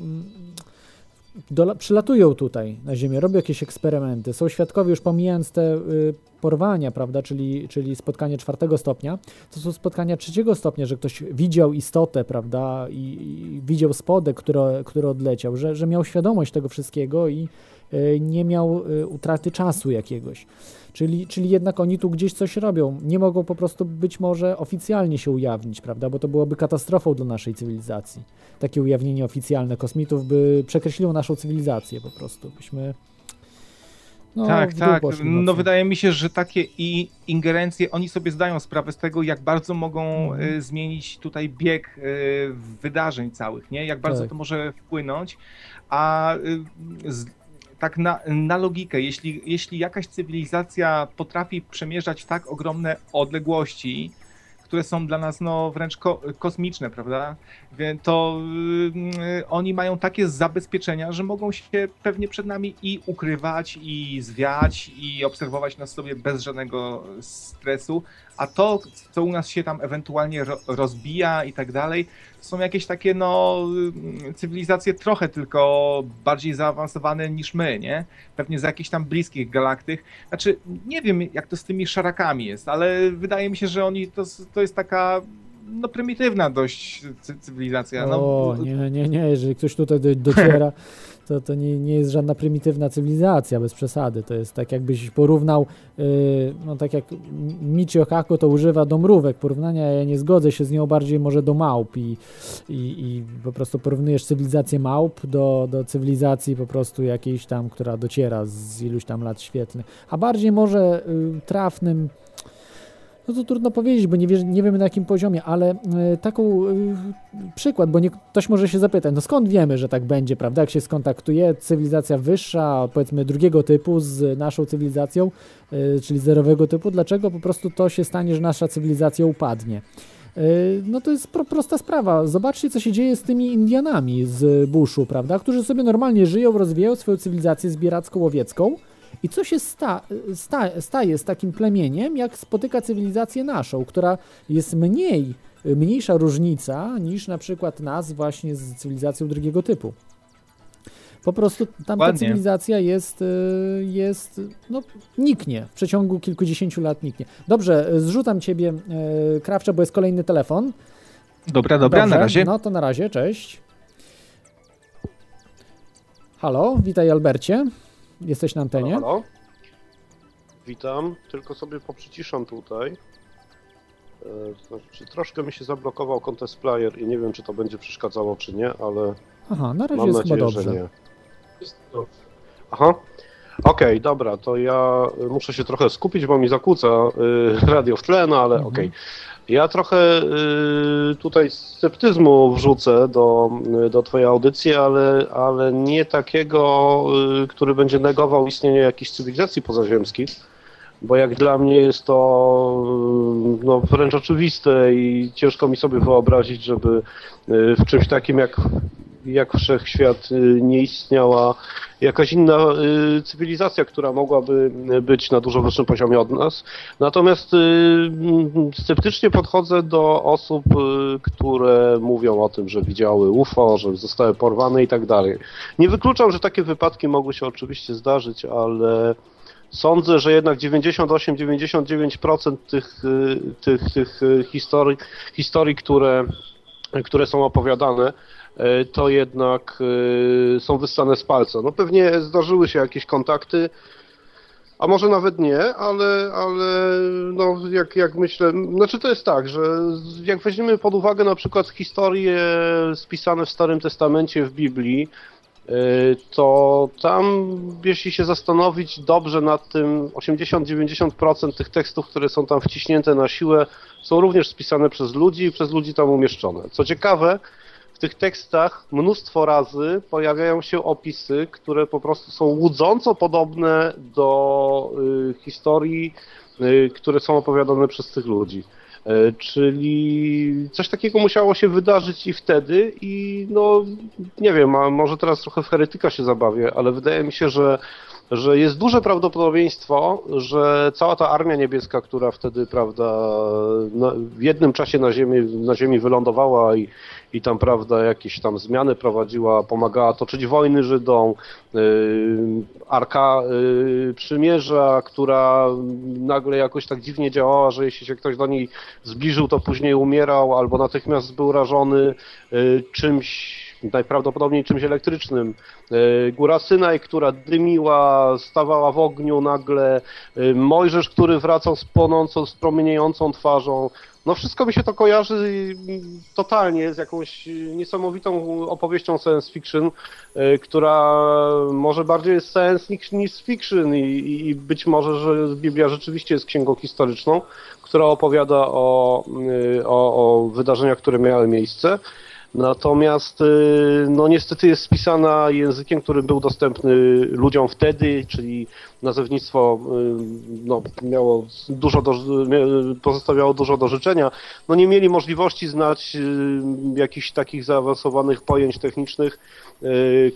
do, przylatują tutaj na Ziemię, robią jakieś eksperymenty, są świadkowie, już pomijając te y, porwania, prawda, czyli, czyli spotkanie czwartego stopnia, to są spotkania trzeciego stopnia, że ktoś widział istotę, prawda, i, i widział spodek, który, który odleciał, że, że miał świadomość tego wszystkiego i y, nie miał y, utraty czasu jakiegoś. Czyli, czyli jednak oni tu gdzieś coś robią. Nie mogą po prostu być może oficjalnie się ujawnić, prawda? Bo to byłoby katastrofą dla naszej cywilizacji. Takie ujawnienie oficjalne kosmitów by przekreśliło naszą cywilizację po prostu. Byśmy. No, tak, tak. No wydaje mi się, że takie i ingerencje, oni sobie zdają sprawę z tego, jak bardzo mogą mhm. y, zmienić tutaj bieg y, wydarzeń całych, nie? Jak bardzo tak. to może wpłynąć. A y, z, tak na, na logikę, jeśli, jeśli jakaś cywilizacja potrafi przemierzać tak ogromne odległości, które są dla nas no, wręcz ko kosmiczne, prawda? To yy, oni mają takie zabezpieczenia, że mogą się pewnie przed nami i ukrywać, i zwiać, i obserwować nas sobie bez żadnego stresu, a to, co u nas się tam ewentualnie ro rozbija i tak dalej, są jakieś takie, no, cywilizacje trochę tylko bardziej zaawansowane niż my, nie? Pewnie z jakichś tam bliskich galaktyk. Znaczy, nie wiem, jak to z tymi szarakami jest, ale wydaje mi się, że oni, to, to jest taka no prymitywna dość cywilizacja. No. O, nie, nie, nie, jeżeli ktoś tutaj dociera, to, to nie, nie jest żadna prymitywna cywilizacja, bez przesady. To jest tak jakbyś porównał, yy, no tak jak Michio Kaku to używa do mrówek porównania, ja nie zgodzę się z nią bardziej może do małp i, i, i po prostu porównujesz cywilizację małp do, do cywilizacji po prostu jakiejś tam, która dociera z iluś tam lat świetlnych, a bardziej może yy, trafnym no to trudno powiedzieć, bo nie, wie, nie wiemy na jakim poziomie, ale y, taką y, przykład, bo nie, ktoś może się zapytać, no skąd wiemy, że tak będzie, prawda? Jak się skontaktuje cywilizacja wyższa, powiedzmy drugiego typu z naszą cywilizacją, y, czyli zerowego typu, dlaczego po prostu to się stanie, że nasza cywilizacja upadnie? No to jest pro, prosta sprawa. Zobaczcie, co się dzieje z tymi Indianami z Bushu, prawda? Którzy sobie normalnie żyją, rozwijają swoją cywilizację zbieracko-łowiecką, i co się sta, sta, staje z takim plemieniem, jak spotyka cywilizację naszą, która jest mniej, mniejsza różnica niż na przykład nas właśnie z cywilizacją drugiego typu. Po prostu tamta cywilizacja jest, y, jest, no, niknie. W przeciągu kilkudziesięciu lat niknie. Dobrze, zrzucam ciebie, y, Krawcze, bo jest kolejny telefon. Dobra, dobra, Dobrze, na razie. No to na razie, cześć. Halo, witaj Albercie. Jesteś na antenie? Halo, halo. Witam, tylko sobie poprzyciszam tutaj. E, znaczy, troszkę mi się zablokował Contest Player i nie wiem, czy to będzie przeszkadzało, czy nie, ale Aha, na razie mam jest nadzieję, chyba dobrze. że nie. Aha. Okej, okay, dobra, to ja muszę się trochę skupić, bo mi zakłóca y, radio w tle, no ale mhm. okej. Okay. Ja trochę y, tutaj sceptyzmu wrzucę do, do Twojej audycji, ale, ale nie takiego, y, który będzie negował istnienie jakichś cywilizacji pozaziemskich, bo jak dla mnie jest to no, wręcz oczywiste i ciężko mi sobie wyobrazić, żeby w czymś takim jak jak wszechświat y, nie istniała jakaś inna y, cywilizacja, która mogłaby być na dużo wyższym poziomie od nas. Natomiast y, sceptycznie podchodzę do osób, które mówią o tym, że widziały UFO, że zostały porwane i tak dalej. Nie wykluczam, że takie wypadki mogły się oczywiście zdarzyć, ale sądzę, że jednak 98-99% tych, tych, tych historii, historii które, które są opowiadane, to jednak e, są wyssane z palca. No pewnie zdarzyły się jakieś kontakty, a może nawet nie, ale, ale no jak, jak myślę, znaczy to jest tak, że jak weźmiemy pod uwagę na przykład historie spisane w Starym Testamencie w Biblii, y, to tam, jeśli się zastanowić dobrze nad tym, 80-90% tych tekstów, które są tam wciśnięte na siłę, są również spisane przez ludzi i przez ludzi tam umieszczone. Co ciekawe, tych tekstach mnóstwo razy pojawiają się opisy, które po prostu są łudząco podobne do y, historii, y, które są opowiadane przez tych ludzi. E, Czyli coś takiego musiało się wydarzyć i wtedy i no nie wiem, a może teraz trochę w heretyka się zabawię, ale wydaje mi się, że, że jest duże prawdopodobieństwo, że cała ta armia niebieska, która wtedy, prawda, w jednym czasie na ziemi, na ziemi wylądowała i, i tam, prawda, jakieś tam zmiany prowadziła, pomagała toczyć wojny Żydom, yy, Arka yy, Przymierza, która nagle jakoś tak dziwnie działała, że jeśli się ktoś do niej zbliżył, to później umierał albo natychmiast był rażony yy, czymś, najprawdopodobniej czymś elektrycznym. Yy, Góra Synaj, która dymiła, stawała w ogniu nagle, yy, Mojżesz, który wracał z płonącą, z promieniejącą twarzą. No wszystko mi się to kojarzy totalnie z jakąś niesamowitą opowieścią science fiction, y, która może bardziej jest science niż- fiction i, i być może, że Biblia rzeczywiście jest księgą historyczną, która opowiada o, o, o wydarzeniach, które miały miejsce. Natomiast y, no niestety jest spisana językiem, który był dostępny ludziom wtedy, czyli nazewnictwo y, no, miało dużo do, pozostawiało dużo do życzenia. No nie mieli możliwości znać y, jakichś takich zaawansowanych pojęć technicznych,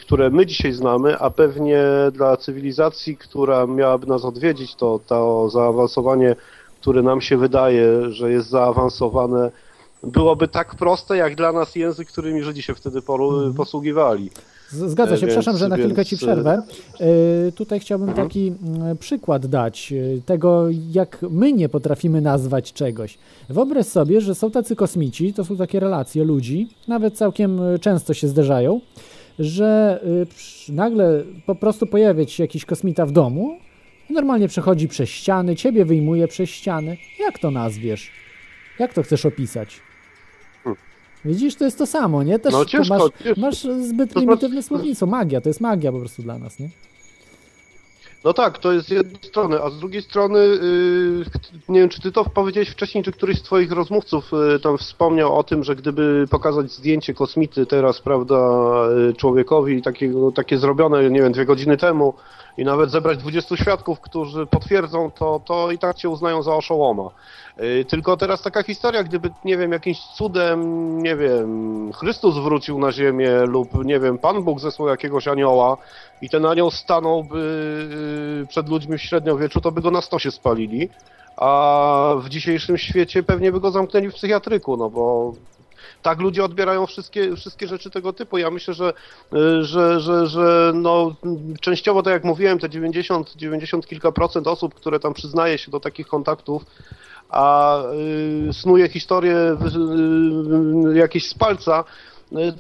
które my dzisiaj znamy, a pewnie dla cywilizacji, która miałaby nas odwiedzić, to to zaawansowanie, które nam się wydaje, że jest zaawansowane, byłoby tak proste, jak dla nas język, którymi Żydzi się wtedy poru- posługiwali. Z- Zgadza się, Więc- przepraszam, że na chwilkę ci więc, przerwę. E, Tutaj chciałbym taki mm, przykład dać e, tego, jak my nie potrafimy nazwać czegoś. Wyobraź sobie, że są tacy kosmici, to są takie relacje ludzi, nawet całkiem e, często się zdarzają, że e, nagle po prostu pojawia się jakiś kosmita w domu, normalnie przechodzi przez ściany, ciebie wyjmuje przez ściany. Jak to nazwiesz? Jak to chcesz opisać? Widzisz, to jest to samo, nie? Też No ciężko, masz, ciężko. masz zbyt To prymitywne znaczy- słownictwo. Magia, to jest magia po prostu dla nas, nie? No tak, to jest z jednej strony, a z drugiej strony, yy, nie wiem, czy ty to powiedziałeś wcześniej, czy któryś z twoich rozmówców yy, tam wspomniał o tym, że gdyby pokazać zdjęcie kosmity teraz, prawda, yy, człowiekowi takiego, takie zrobione, nie wiem, dwie godziny temu i nawet zebrać 20 świadków, którzy potwierdzą to, to i tak cię uznają za oszołoma. Yy, Tylko teraz taka historia, gdyby, nie wiem, jakimś cudem, nie wiem, Chrystus wrócił na ziemię lub, nie wiem, Pan Bóg zesłał jakiegoś anioła i ten anioł stanąłby yy, przed ludźmi w średniowieczu, to by go na stosie spalili, a w dzisiejszym świecie pewnie by go zamknęli w psychiatryku, no bo tak ludzie odbierają wszystkie, wszystkie rzeczy tego typu. Ja myślę, że, y, że, że, że no, częściowo, tak jak mówiłem, te 90, 90 kilka procent osób, które tam przyznaje się do takich kontaktów, a y, snuje historię y, y, jakieś z palca,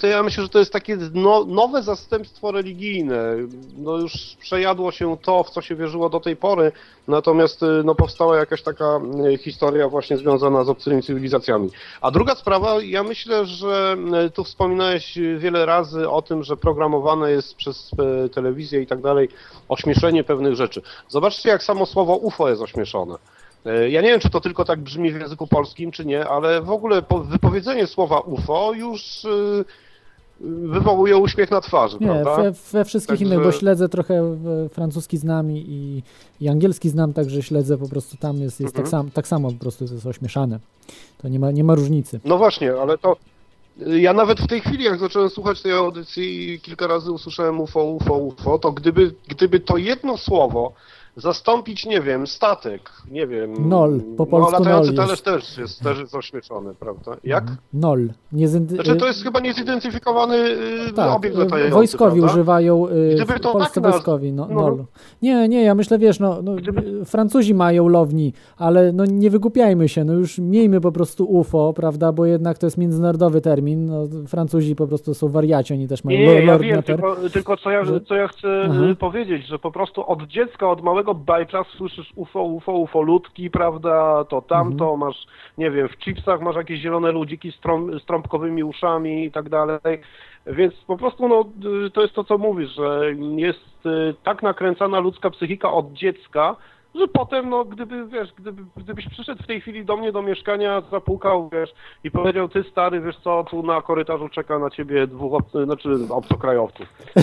to ja myślę, że to jest takie no, nowe zastępstwo religijne. No już przejadło się to, w co się wierzyło do tej pory, natomiast y, no, powstała jakaś taka y, historia właśnie związana z obcymi cywilizacjami. A druga sprawa, ja myślę, że y, tu wspominałeś wiele razy o tym, że programowane jest przez telewizję i tak dalej ośmieszenie pewnych rzeczy. Zobaczcie, jak samo słowo UFO jest ośmieszone. E, Ja nie wiem, czy to tylko tak brzmi w języku polskim, czy nie, ale w ogóle po- wypowiedzenie słowa UFO już y, wywołuje uśmiech na twarzy, Nie, prawda? we, we wszystkich Także- innych, bo śledzę trochę e, francuski znam i, i, angielski znam, także śledzę po prostu tam jest, jest tak, Mhm. sam, tak samo po prostu jest ośmieszane. To nie ma, nie ma różnicy. No właśnie, ale to ja nawet w tej chwili, jak zacząłem słuchać tej audycji i kilka razy usłyszałem UFO, UFO, UFO, to gdyby, gdyby to jedno słowo zastąpić, nie wiem, statek, nie wiem... Nol, po polsku no, latający nol talerz też jest, też jest ośmieszony, prawda? Jak? Nol. Nie zindy- Znaczy to jest chyba niezidentyfikowany y, tak, obiekt e, latający, wojskowi prawda? używają, Gdyby to Polsce tak wojskowi, no, no. nol. Nie, nie, ja myślę, wiesz, no, no e, Francuzi mają lowni, ale no nie wygłupiajmy się, no już miejmy po prostu UFO, prawda, bo jednak to jest międzynarodowy termin, no, Francuzi po prostu są wariaci, oni też mają Nie, nie, ja wiem, tylko, tylko co, ja, co ja chcę Aha. y, powiedzieć, że po prostu od dziecka, od małego każdego bypass słyszysz UFO, UFO, ufolutki, prawda, to tamto, masz, nie wiem, w chipsach masz jakieś zielone ludziki z, trąb, z trąbkowymi uszami i tak dalej. Więc po prostu no, y, to jest to, co mówisz, że jest y, tak nakręcana ludzka psychika od dziecka, że potem, no, gdyby, wiesz, gdyby, gdybyś przyszedł w tej chwili do mnie do mieszkania, zapukał, wiesz, i powiedział, ty stary, wiesz co, tu na korytarzu czeka na ciebie dwóch, obcy, znaczy obcokrajowców.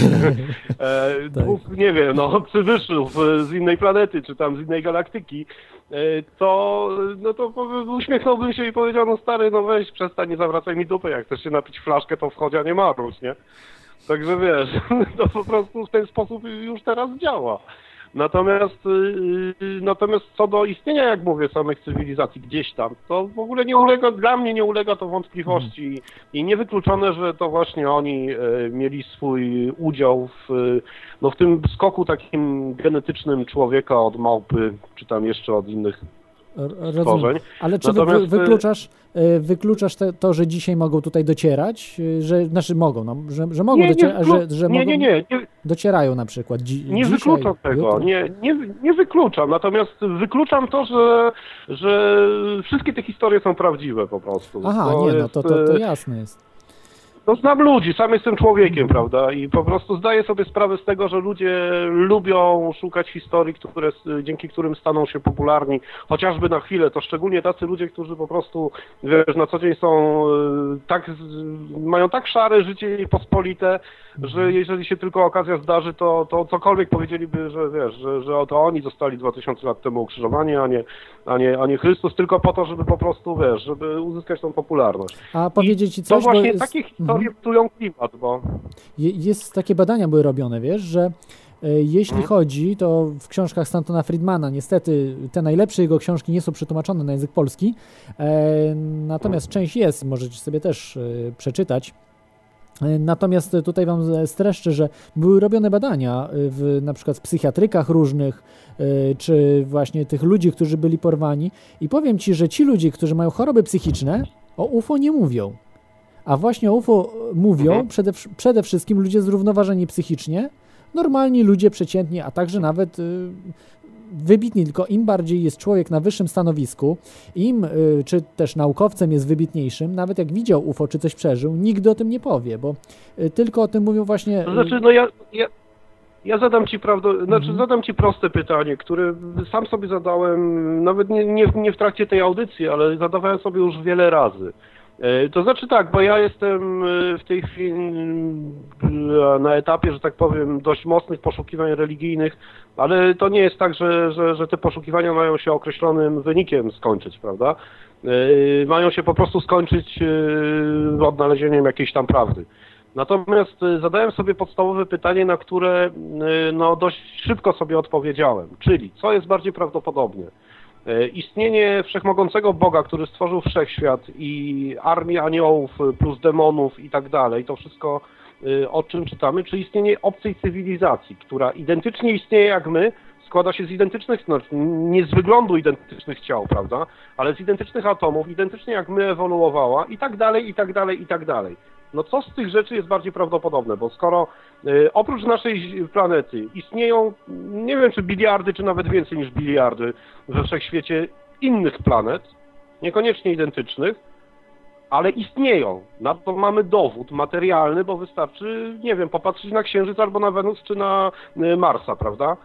e, dwóch, nie wiem, no, przywyższów e, z innej planety, czy tam z innej galaktyki, e, to, no to uśmiechnąłbym się i powiedział, no stary, no weź, przestań, nie zawracaj mi dupy, jak chcesz się napić flaszkę, to wchodzi, a nie marudź, nie? Także wiesz, to po prostu w ten sposób już teraz działa. Natomiast, yy, natomiast co do istnienia, jak mówię, samych cywilizacji gdzieś tam, to w ogóle nie ulega, dla mnie nie ulega to wątpliwości i niewykluczone, że to właśnie oni e, mieli swój udział w, e, no, w tym skoku takim genetycznym człowieka od małpy, czy tam jeszcze od innych Rozumiem. Ale czy Natomiast, y, wykluczasz, y, wykluczasz te, to, że dzisiaj mogą tutaj docierać? Y, Że, znaczy mogą, no, że, że mogą Nie, nie, docierać, wyklu- że, że nie, mogą, nie, nie, nie, docierają na przykład dzi, Nie dzisiaj, wykluczam tego, jutro. nie, nie, nie wykluczam, natomiast wykluczam to, że, że wszystkie te historie są prawdziwe po prostu. Aha, To nie, no to, to, to jasne jest. No znam ludzi, sam jestem człowiekiem, prawda? I po prostu zdaję sobie sprawę z tego, że ludzie lubią szukać historii, które, dzięki którym staną się popularni, chociażby na chwilę. To szczególnie tacy ludzie, którzy po prostu, wiesz, na co dzień są e, tak, mają tak szare życie i pospolite, że Mhm. jeżeli się tylko okazja zdarzy, to, to cokolwiek powiedzieliby, że wiesz, że, że to oni zostali 2000 lat temu ukrzyżowani, a nie, a, nie, a nie Chrystus, tylko po to, żeby po prostu, wiesz, żeby uzyskać tą popularność. A powiedzieć ci To coś, bo właśnie jest, takie historie psują klimat, bo... je- jest takie badania były robione, wiesz, że e, jeśli Mhm. chodzi, to w książkach Stantona Friedmana, niestety te najlepsze jego książki nie są przetłumaczone na język polski, e, natomiast część jest, możecie sobie też e, przeczytać. Natomiast tutaj Wam streszczę, że były robione badania e, w na przykład w psychiatrykach różnych, e, czy właśnie tych ludzi, którzy byli porwani i powiem Ci, że ci ludzie, którzy mają choroby psychiczne, o UFO nie mówią. A właśnie o UFO mówią Mhm. przede, przede wszystkim ludzie zrównoważeni psychicznie, normalni ludzie przeciętni, a także nawet y, wybitni, tylko im bardziej jest człowiek na wyższym stanowisku, im, y, czy też naukowcem jest wybitniejszym, nawet jak widział UFO, czy coś przeżył, nigdy o tym nie powie, bo y, tylko o tym mówią właśnie... To znaczy, no ja, ja, ja zadam ci prawdę, znaczy Mhm. zadam ci proste pytanie, które sam sobie zadałem, nawet nie, nie, nie w trakcie tej audycji, ale zadawałem sobie już wiele razy. E, To znaczy tak, bo ja jestem e, w tej chwili mm, na etapie, że tak powiem, dość mocnych poszukiwań religijnych, ale to nie jest tak, że, że, że te poszukiwania mają się określonym wynikiem skończyć, prawda? E, Mają się po prostu skończyć e, odnalezieniem jakiejś tam prawdy. Natomiast zadałem sobie podstawowe pytanie, na które no, dość szybko sobie odpowiedziałem, czyli co jest bardziej prawdopodobne? Y, Istnienie wszechmogącego Boga, który stworzył wszechświat i armię aniołów plus demonów i tak dalej, to wszystko y, o czym czytamy, czy istnienie obcej cywilizacji, która identycznie istnieje jak my, składa się z identycznych, znaczy nie z wyglądu identycznych ciał, prawda, ale z identycznych atomów, identycznie jak my ewoluowała i tak dalej, i tak dalej, i tak dalej. No co z tych rzeczy jest bardziej prawdopodobne? Bo skoro y, oprócz naszej planety istnieją, nie wiem czy biliardy, czy nawet więcej niż biliardy we wszechświecie innych planet, niekoniecznie identycznych, ale istnieją. Na to mamy dowód materialny, bo wystarczy, nie wiem, popatrzeć na Księżyc albo na Wenus czy na y, Marsa, prawda?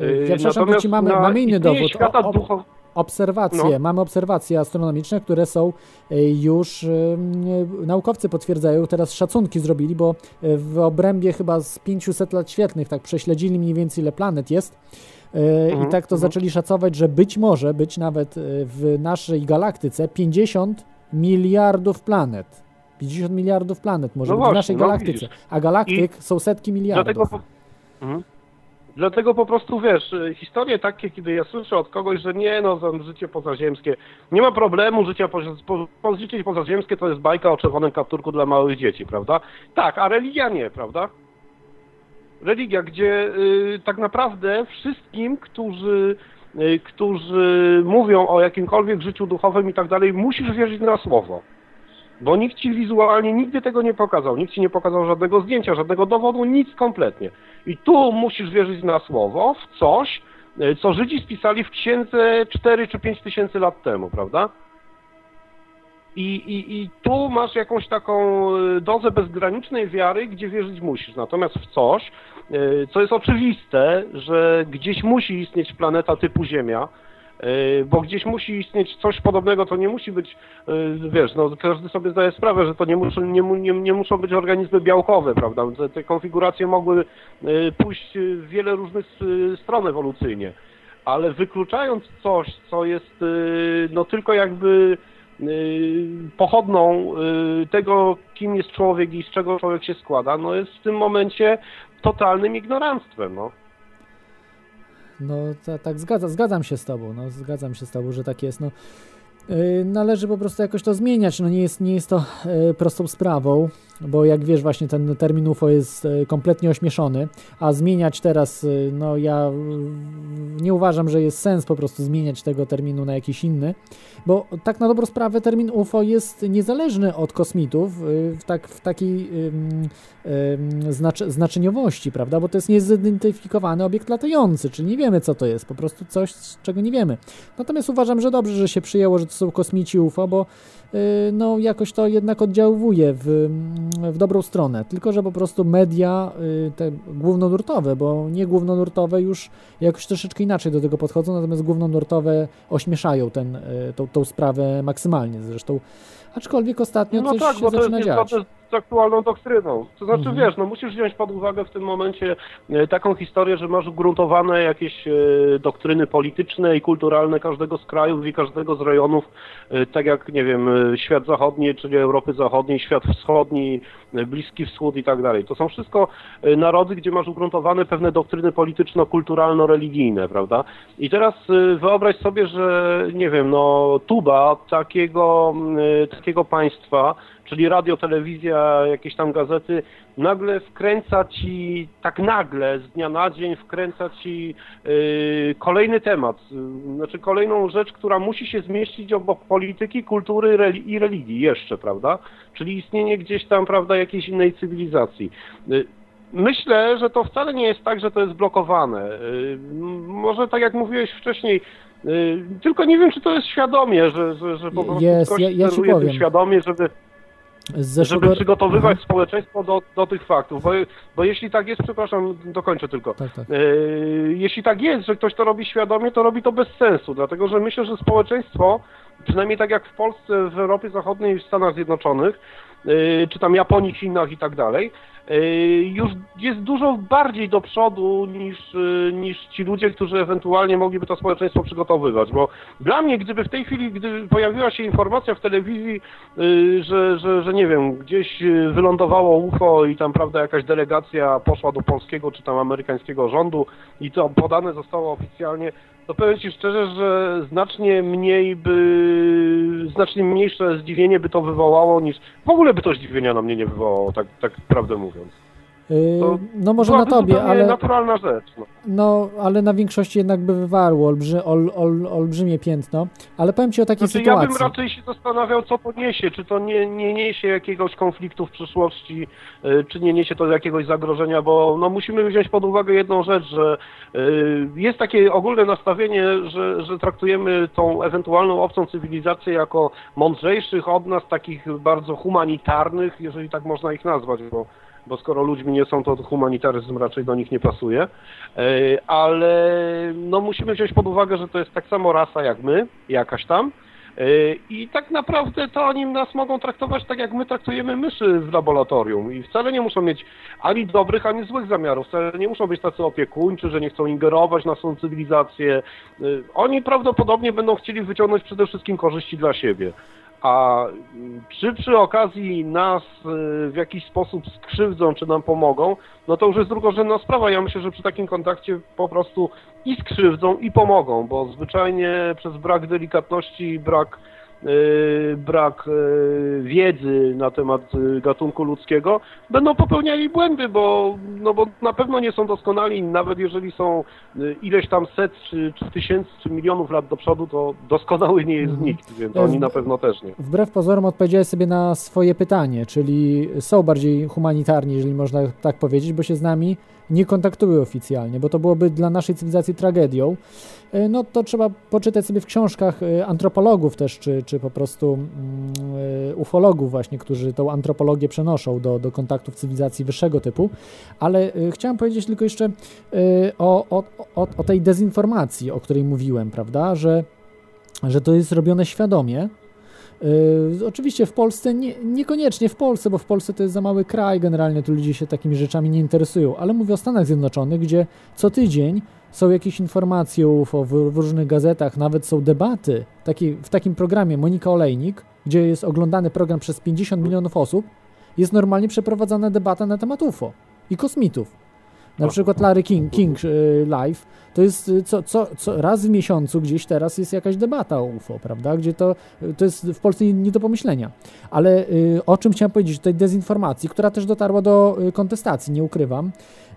Y, Ja przepraszam, natomiast ci mamy, na mamy inny dowód. O- o-. obserwacje, No. mamy obserwacje astronomiczne, które są e, już e, naukowcy potwierdzają, teraz szacunki zrobili, bo e, w obrębie chyba z 500 lat świetlnych tak prześledzili mniej więcej ile planet jest i Mhm, tak to mhm. zaczęli szacować, że być może być nawet w naszej galaktyce 50 miliardów planet. 50 miliardów planet może No być właśnie, w naszej no galaktyce, widzisz. a galaktyk są setki miliardów. Dlatego po... mhm. Dlatego po prostu wiesz, historie takie, kiedy ja słyszę od kogoś, że nie no, życie pozaziemskie, nie ma problemu, życie po, po, życie pozaziemskie to jest bajka o czerwonym kapturku dla małych dzieci, prawda? Tak, a religia nie, prawda? Religia, gdzie y, tak naprawdę wszystkim, którzy, y, którzy mówią o jakimkolwiek życiu duchowym i tak dalej, musisz wierzyć na słowo. Bo nikt ci wizualnie nigdy tego nie pokazał. Nikt ci nie pokazał żadnego zdjęcia, żadnego dowodu, nic kompletnie. I tu musisz wierzyć na słowo, w coś, e, co Żydzi spisali w księdze 4 czy 5 tysięcy lat temu, prawda? I, i, I tu masz jakąś taką e, dozę bezgranicznej wiary, gdzie wierzyć musisz. Natomiast w coś, e, co jest oczywiste, że gdzieś musi istnieć planeta typu Ziemia, bo gdzieś musi istnieć coś podobnego, to nie musi być, e, wiesz, no każdy sobie zdaje sprawę, że to nie muszą, nie, nie, nie muszą być organizmy białkowe, prawda? Te, te konfiguracje mogły e, pójść w wiele różnych stron ewolucyjnie, ale wykluczając coś, co jest no tylko jakby pochodną tego, kim jest człowiek i z czego człowiek się składa, no jest w tym momencie totalnym ignoranstwem, no. No ta, tak, zgadza, zgadzam się z tobą, no zgadzam się z tobą, że tak jest, no. Yy, należy po prostu jakoś to zmieniać, no nie jest, nie jest to yy, prostą sprawą, bo jak wiesz właśnie ten termin UFO jest yy, kompletnie ośmieszony, a zmieniać teraz, yy, no ja nie uważam, że jest sens po prostu zmieniać tego terminu na jakiś inny, bo tak na dobrą sprawę termin UFO jest niezależny od kosmitów yy, w, tak, w takiej ym, ym, znacz, znaczeniowości, prawda, bo to jest niezidentyfikowany obiekt latający, czyli nie wiemy co to jest, po prostu coś, czego nie wiemy. Natomiast uważam, że dobrze, że się przyjęło, że to są kosmici UFO, bo yy, no jakoś to jednak oddziałuje w, w dobrą stronę. Tylko, że po prostu media yy, te głównonurtowe, bo nie głównonurtowe już jakoś troszeczkę inaczej do tego podchodzą, natomiast głównonurtowe ośmieszają ten, yy, tą, tą sprawę maksymalnie zresztą. Aczkolwiek ostatnio No coś tak, się zaczyna dziać. Z aktualną doktryną. To znaczy, Mhm. wiesz, no musisz wziąć pod uwagę w tym momencie e, taką historię, że masz ugruntowane jakieś e, doktryny polityczne i kulturalne każdego z krajów i każdego z rejonów, e, tak jak, nie wiem, świat zachodni, czyli Europy Zachodniej, świat wschodni, Bliski Wschód i tak dalej. To są wszystko narody, gdzie masz ugruntowane pewne doktryny polityczno-kulturalno-religijne, prawda? I teraz wyobraź sobie, że, nie wiem, no tuba takiego, takiego państwa, czyli radio, telewizja, jakieś tam gazety, nagle wkręca ci, tak nagle, z dnia na dzień wkręca ci yy, kolejny temat, yy, znaczy kolejną rzecz, która musi się zmieścić obok polityki, kultury reli- i religii jeszcze, prawda? Czyli istnienie gdzieś tam, prawda, jakiejś innej cywilizacji. Yy, Myślę, że to wcale nie jest tak, że to jest blokowane. M- Może tak jak mówiłeś wcześniej, yy, tylko nie wiem, czy to jest świadomie, że, że, że po prostu Jest, ktoś ja- ja ci powiem. świadomie, żeby zeszłego... żeby przygotowywać społeczeństwo do, do tych faktów, bo, bo jeśli tak jest, przepraszam, dokończę tylko. Tak, tak. E, jeśli tak jest, że ktoś to robi świadomie, to robi to bez sensu, dlatego że myślę, że społeczeństwo, przynajmniej tak jak w Polsce, w Europie Zachodniej w Stanach Zjednoczonych, e, czy tam Japonii, Chinach i tak dalej, już jest dużo bardziej do przodu niż, e, niż ci ludzie, którzy ewentualnie mogliby to społeczeństwo przygotowywać, bo dla mnie, gdyby w tej chwili, gdy pojawiła się informacja w telewizji, y, że, że, że nie wiem, gdzieś y, wylądowało UFO i tam, prawda, jakaś delegacja poszła do polskiego czy tam amerykańskiego rządu i to podane zostało oficjalnie, to powiem Ci szczerze, że znacznie mniej by, znacznie mniejsze zdziwienie by to wywołało niż, w ogóle by to zdziwienia na mnie nie wywołało, tak, tak prawdę mówiąc. To no może na tobie, ale... naturalna rzecz. No. No, ale na większości jednak by wywarło olbrzy, ol, ol, olbrzymie piętno. Ale powiem Ci o takiej Znaczy, ja sytuacji. bym raczej się zastanawiał, co to niesie. Czy to nie, nie niesie jakiegoś konfliktu w przyszłości, y, czy nie niesie to jakiegoś zagrożenia, bo no, musimy wziąć pod uwagę jedną rzecz, że y, jest takie ogólne nastawienie, że, że traktujemy tą ewentualną obcą cywilizację jako mądrzejszych od nas, takich bardzo humanitarnych, jeżeli tak można ich nazwać, bo bo skoro ludźmi nie są, to humanitaryzm raczej do nich nie pasuje. E, Ale no musimy wziąć pod uwagę, że to jest tak samo rasa jak my, jakaś tam. E, I tak naprawdę to oni nas mogą traktować tak, jak my traktujemy myszy w laboratorium. I wcale nie muszą mieć ani dobrych, ani złych zamiarów. Wcale nie muszą być tacy opiekuńczy, że nie chcą ingerować na swoją cywilizację. E, Oni prawdopodobnie będą chcieli wyciągnąć przede wszystkim korzyści dla siebie. A mm, czy przy okazji nas y, w jakiś sposób skrzywdzą, czy nam pomogą, no to już jest drugorzędna sprawa. Ja myślę, że przy takim kontakcie po prostu i skrzywdzą, i pomogą, bo zwyczajnie przez brak delikatności, brak brak y, wiedzy na temat y, gatunku ludzkiego, będą popełniali błędy, bo, no bo na pewno nie są doskonali, nawet jeżeli są y, ileś tam set, czy, czy tysięcy, czy milionów lat do przodu, to doskonały nie jest Mhm. nikt, więc oni na pewno też nie. Wbrew pozorom odpowiedziałeś sobie na swoje pytanie, czyli są bardziej humanitarni, jeżeli można tak powiedzieć, bo się z nami nie kontaktują oficjalnie, bo to byłoby dla naszej cywilizacji tragedią. E, No to trzeba poczytać sobie w książkach e, antropologów też, czy, czy po prostu mm, e, ufologów właśnie, którzy tą antropologię przenoszą do, do kontaktów cywilizacji wyższego typu. Ale chciałem powiedzieć tylko jeszcze o, o, o, o tej dezinformacji, o której mówiłem, prawda, że, że to jest robione świadomie, Yy, oczywiście w Polsce, nie, niekoniecznie w Polsce, bo w Polsce to jest za mały kraj, generalnie tu ludzie się takimi rzeczami nie interesują, ale mówię o Stanach Zjednoczonych, gdzie co tydzień są jakieś informacje UFO w, w różnych gazetach, nawet są debaty. Taki, w takim programie Monika Olejnik, gdzie jest oglądany program przez 50 milionów osób, jest normalnie przeprowadzana debata na temat UFO i kosmitów. Na przykład Larry King, King y, Live, to jest y, co, co, co raz w miesiącu gdzieś teraz jest jakaś debata o UFO, prawda? Gdzie to, to jest w Polsce nie, nie do pomyślenia. Ale y, o czym chciałem powiedzieć, tej dezinformacji, która też dotarła do y, kontestacji, nie ukrywam.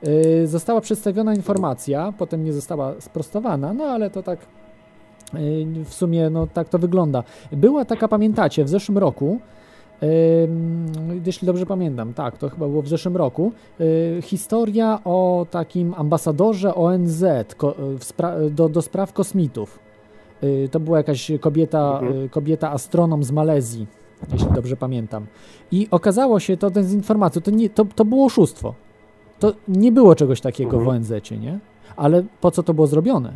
Y, została przedstawiona informacja, potem nie została sprostowana, no ale to tak y, w sumie no, tak to wygląda. Była taka, pamiętacie, w zeszłym roku, jeśli dobrze pamiętam, tak, to chyba było w zeszłym roku, y, historia o takim ambasadorze ONZ w spra- do, do spraw kosmitów. To była jakaś kobieta, Mhm. kobieta astronom z Malezji, jeśli dobrze pamiętam. I okazało się to dezinformacją, to, nie, to, to było oszustwo. To nie było czegoś takiego w ONZ, nie? Ale po co to było zrobione?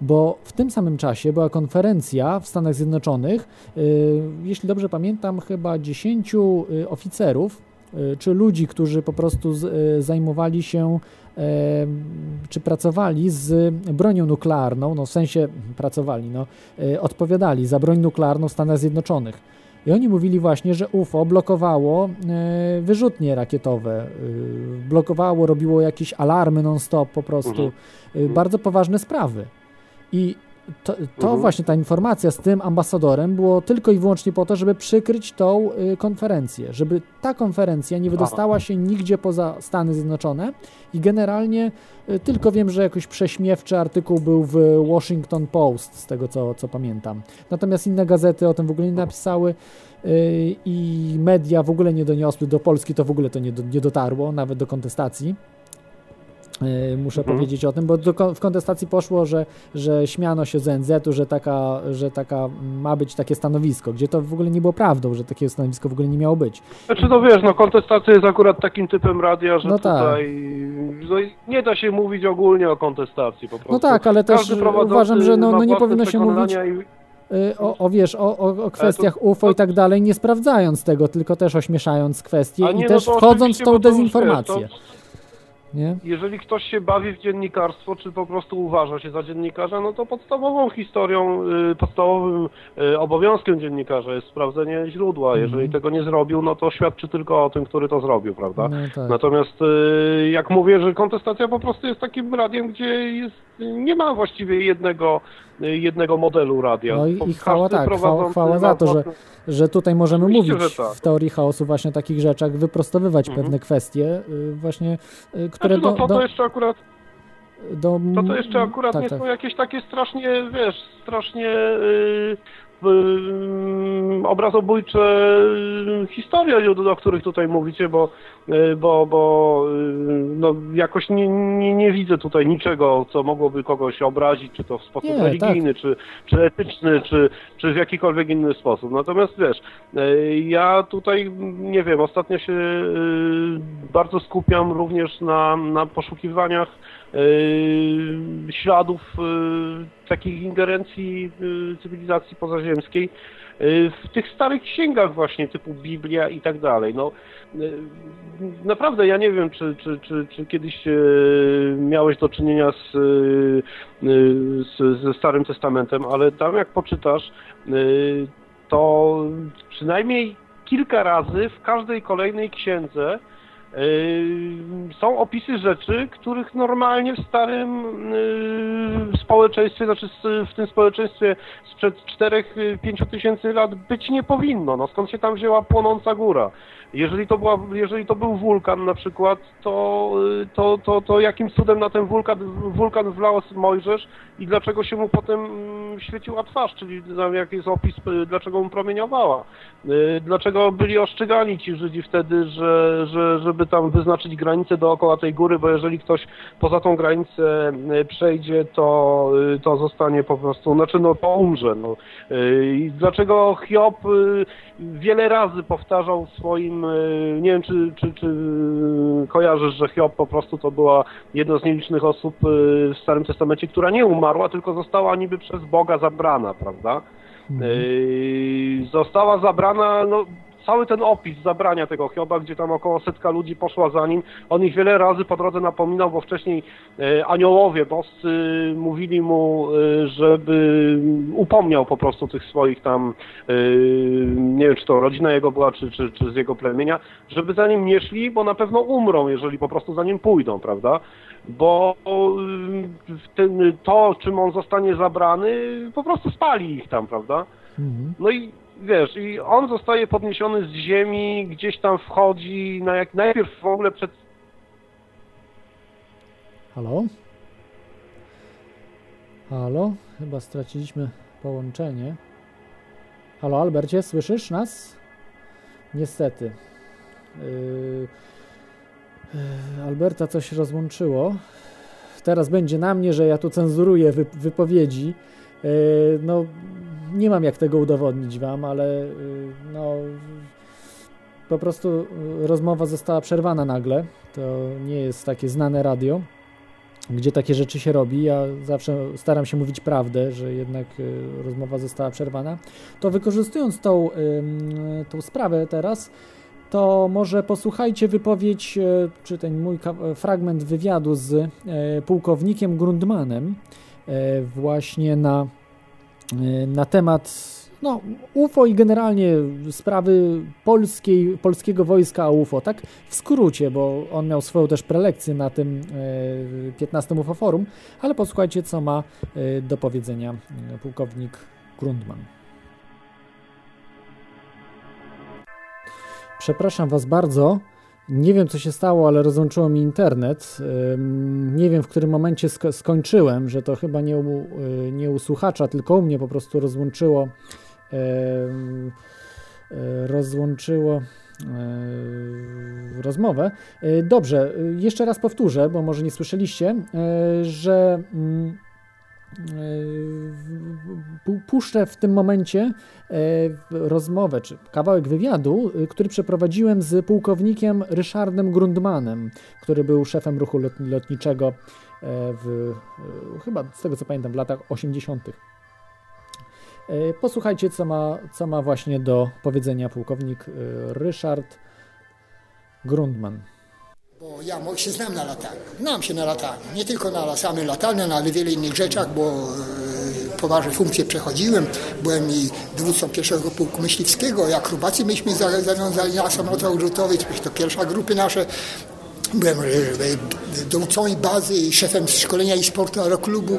Bo w tym samym czasie była konferencja w Stanach Zjednoczonych, y, jeśli dobrze pamiętam, chyba 10 y, oficerów, y, czy ludzi, którzy po prostu zajmowali się, czy pracowali z bronią nuklearną, no w sensie pracowali, no, odpowiadali za broń nuklearną w Stanach Zjednoczonych. I oni mówili właśnie, że UFO blokowało e, wyrzutnie rakietowe, blokowało, robiło jakieś alarmy non-stop po prostu, Mhm. e, bardzo poważne sprawy. I to, to Mhm. właśnie ta informacja z tym ambasadorem było tylko i wyłącznie po to, żeby przykryć tą y, konferencję, żeby ta konferencja nie wydostała się nigdzie poza Stany Zjednoczone i generalnie y, tylko wiem, że jakoś prześmiewczy artykuł był w Washington Post, z tego co, co pamiętam. Natomiast inne gazety o tym w ogóle nie napisały y, i media w ogóle nie doniosły, do Polski to w ogóle to nie, do, nie dotarło, nawet do kontestacji. Y, Muszę Mhm. powiedzieć o tym, bo do, w kontestacji poszło, że, że śmiano się z ONZ-u, że taka, że taka ma być takie stanowisko, gdzie to w ogóle nie było prawdą, że takie stanowisko w ogóle nie miało być. Znaczy no wiesz, no kontestacja jest akurat takim typem radia, że No tak. tutaj no, nie da się mówić ogólnie o kontestacji po prostu. No tak, ale też Każdy uważam, że no, no nie powinno się mówić i- y, o, o wiesz, o, o, o kwestiach UFO i tak dalej, nie sprawdzając tego, tylko też ośmieszając kwestie A i nie, no też wchodząc w tą dezinformację. to- Nie? Jeżeli ktoś się bawi w dziennikarstwo, czy po prostu uważa się za dziennikarza, no to podstawową historią, y, podstawowym y, obowiązkiem dziennikarza jest sprawdzenie źródła. Mhm. Jeżeli tego nie zrobił, no to świadczy tylko o tym, który to zrobił, prawda? No tak. Natomiast y, jak mówię, że kontestacja po prostu jest takim radiem, gdzie jest, nie ma właściwie jednego, y, jednego modelu radia. No i, i chwała tak, chwała, chwała za to, że, że tutaj możemy mówić tak. w teorii chaosu właśnie o takich rzeczach, wyprostowywać Mhm. pewne kwestie, y, właśnie, y, które Znaczy, no, do, do, jeszcze akurat do... To to jeszcze akurat tak, nie tak. są jakieś takie strasznie, wiesz, strasznie yy, obrazobójcze yy, historie, do których tutaj mówicie, bo, yy, bo, bo no, jakoś nie, nie, nie widzę tutaj niczego, co mogłoby kogoś obrazić, czy to w sposób Nie, religijny, czy, czy etyczny, czy, czy w jakikolwiek inny sposób. Natomiast wiesz, ja tutaj, nie wiem, ostatnio się bardzo skupiam również na, na poszukiwaniach śladów yy, takich ingerencji yy, cywilizacji pozaziemskiej yy, w tych starych księgach właśnie typu Biblia i tak dalej. No, yy, naprawdę ja nie wiem, czy, czy, czy, czy kiedyś yy, miałeś do czynienia z, yy, yy, z, ze Starym Testamentem, ale tam jak poczytasz, yy, to przynajmniej kilka razy w każdej kolejnej księdze Yy, są opisy rzeczy, których normalnie w starym y, społeczeństwie, znaczy w tym społeczeństwie sprzed 4-5 tysięcy lat być nie powinno. No skąd się tam wzięła płonąca góra? Jeżeli to, była, jeżeli to był wulkan na przykład, to, y, to, to, to jakim cudem na ten wulkan, wulkan wlał Mojżesz i dlaczego się mu potem mm, świeciła twarz, czyli jaki jest opis, y, dlaczego mu promieniowała. Y, Dlaczego byli oszczegani ci Żydzi wtedy, że, że, żeby tam wyznaczyć granicę dookoła tej góry, bo jeżeli ktoś poza tą granicę przejdzie, to, to zostanie po prostu, znaczy no to umrze. No. I dlaczego Hiob wiele razy powtarzał swoim, y, nie wiem czy, czy, czy kojarzysz, że Hiob po prostu to była jedna z nielicznych osób y, w Starym Testamencie, która nie umarła, tylko została niby przez Boga zabrana, prawda? Yy, została zabrana, no, cały ten opis zabrania tego Hioba, gdzie tam około setka ludzi poszła za nim, on ich wiele razy po drodze napominał, bo wcześniej e, aniołowie boscy mówili mu, e, żeby upomniał po prostu tych swoich tam, e, nie wiem czy to rodzina jego była, czy, czy, czy z jego plemienia, żeby za nim nie szli, bo na pewno umrą, jeżeli po prostu za nim pójdą, prawda? Bo to, czym on zostanie zabrany, po prostu spali ich tam, prawda? Mhm. No i wiesz, i on zostaje podniesiony z ziemi, gdzieś tam wchodzi, na jak, najpierw w ogóle przed Halo? Halo? Chyba straciliśmy połączenie. Halo, Albercie, słyszysz nas? Niestety. Yy, yy, Alberta coś rozłączyło. Teraz będzie na mnie, że ja tu cenzuruję wy, wypowiedzi. Yy, no, nie mam jak tego udowodnić wam, ale yy, no, po prostu yy, rozmowa została przerwana nagle. To nie jest takie znane radio gdzie takie rzeczy się robi. Ja zawsze staram się mówić prawdę, że jednak y, rozmowa została przerwana. To wykorzystując tą, tą sprawę teraz, to może posłuchajcie wypowiedź, y, czy ten mój ka- fragment wywiadu z y, pułkownikiem Grundmanem y, właśnie na, y, na temat no, UFO i generalnie sprawy polskiej, polskiego wojska a UFO, tak w skrócie, bo on miał swoją też prelekcję na tym e, 15 UFO Forum, ale posłuchajcie, co ma e, do powiedzenia pułkownik Grundman. Przepraszam Was bardzo. Nie wiem, co się stało, ale rozłączyło mi internet. Nie wiem, w którym momencie sko- skończyłem, że to chyba nie u, y, nie u słuchacza, tylko u mnie po prostu rozłączyło e, rozłączyło e, rozmowę. Dobrze, jeszcze raz powtórzę, bo może nie słyszeliście, że puszczę w tym momencie e, rozmowę, czy kawałek wywiadu, e, który przeprowadziłem z pułkownikiem Ryszardem Grundmanem, który był szefem ruchu lot- lotniczego w, chyba z tego co pamiętam, w latach 80. E, Posłuchajcie, co ma, co ma właśnie do powiedzenia pułkownik Ryszard Grundman. Bo ja się znam na lataniu. Znam się na lataniu. Nie tylko na samym lataniu, no, ale wiele innych rzeczach, bo e, poważne funkcje przechodziłem. Byłem i dowódcą pierwszego pułku myśliwskiego. Jak akrobację myśmy za- zawiązali na samolotach odrzutowych. To pierwsza grupy nasze. Byłem e, e, dowódcą bazy, szefem szkolenia i sportu aeroklubu. E,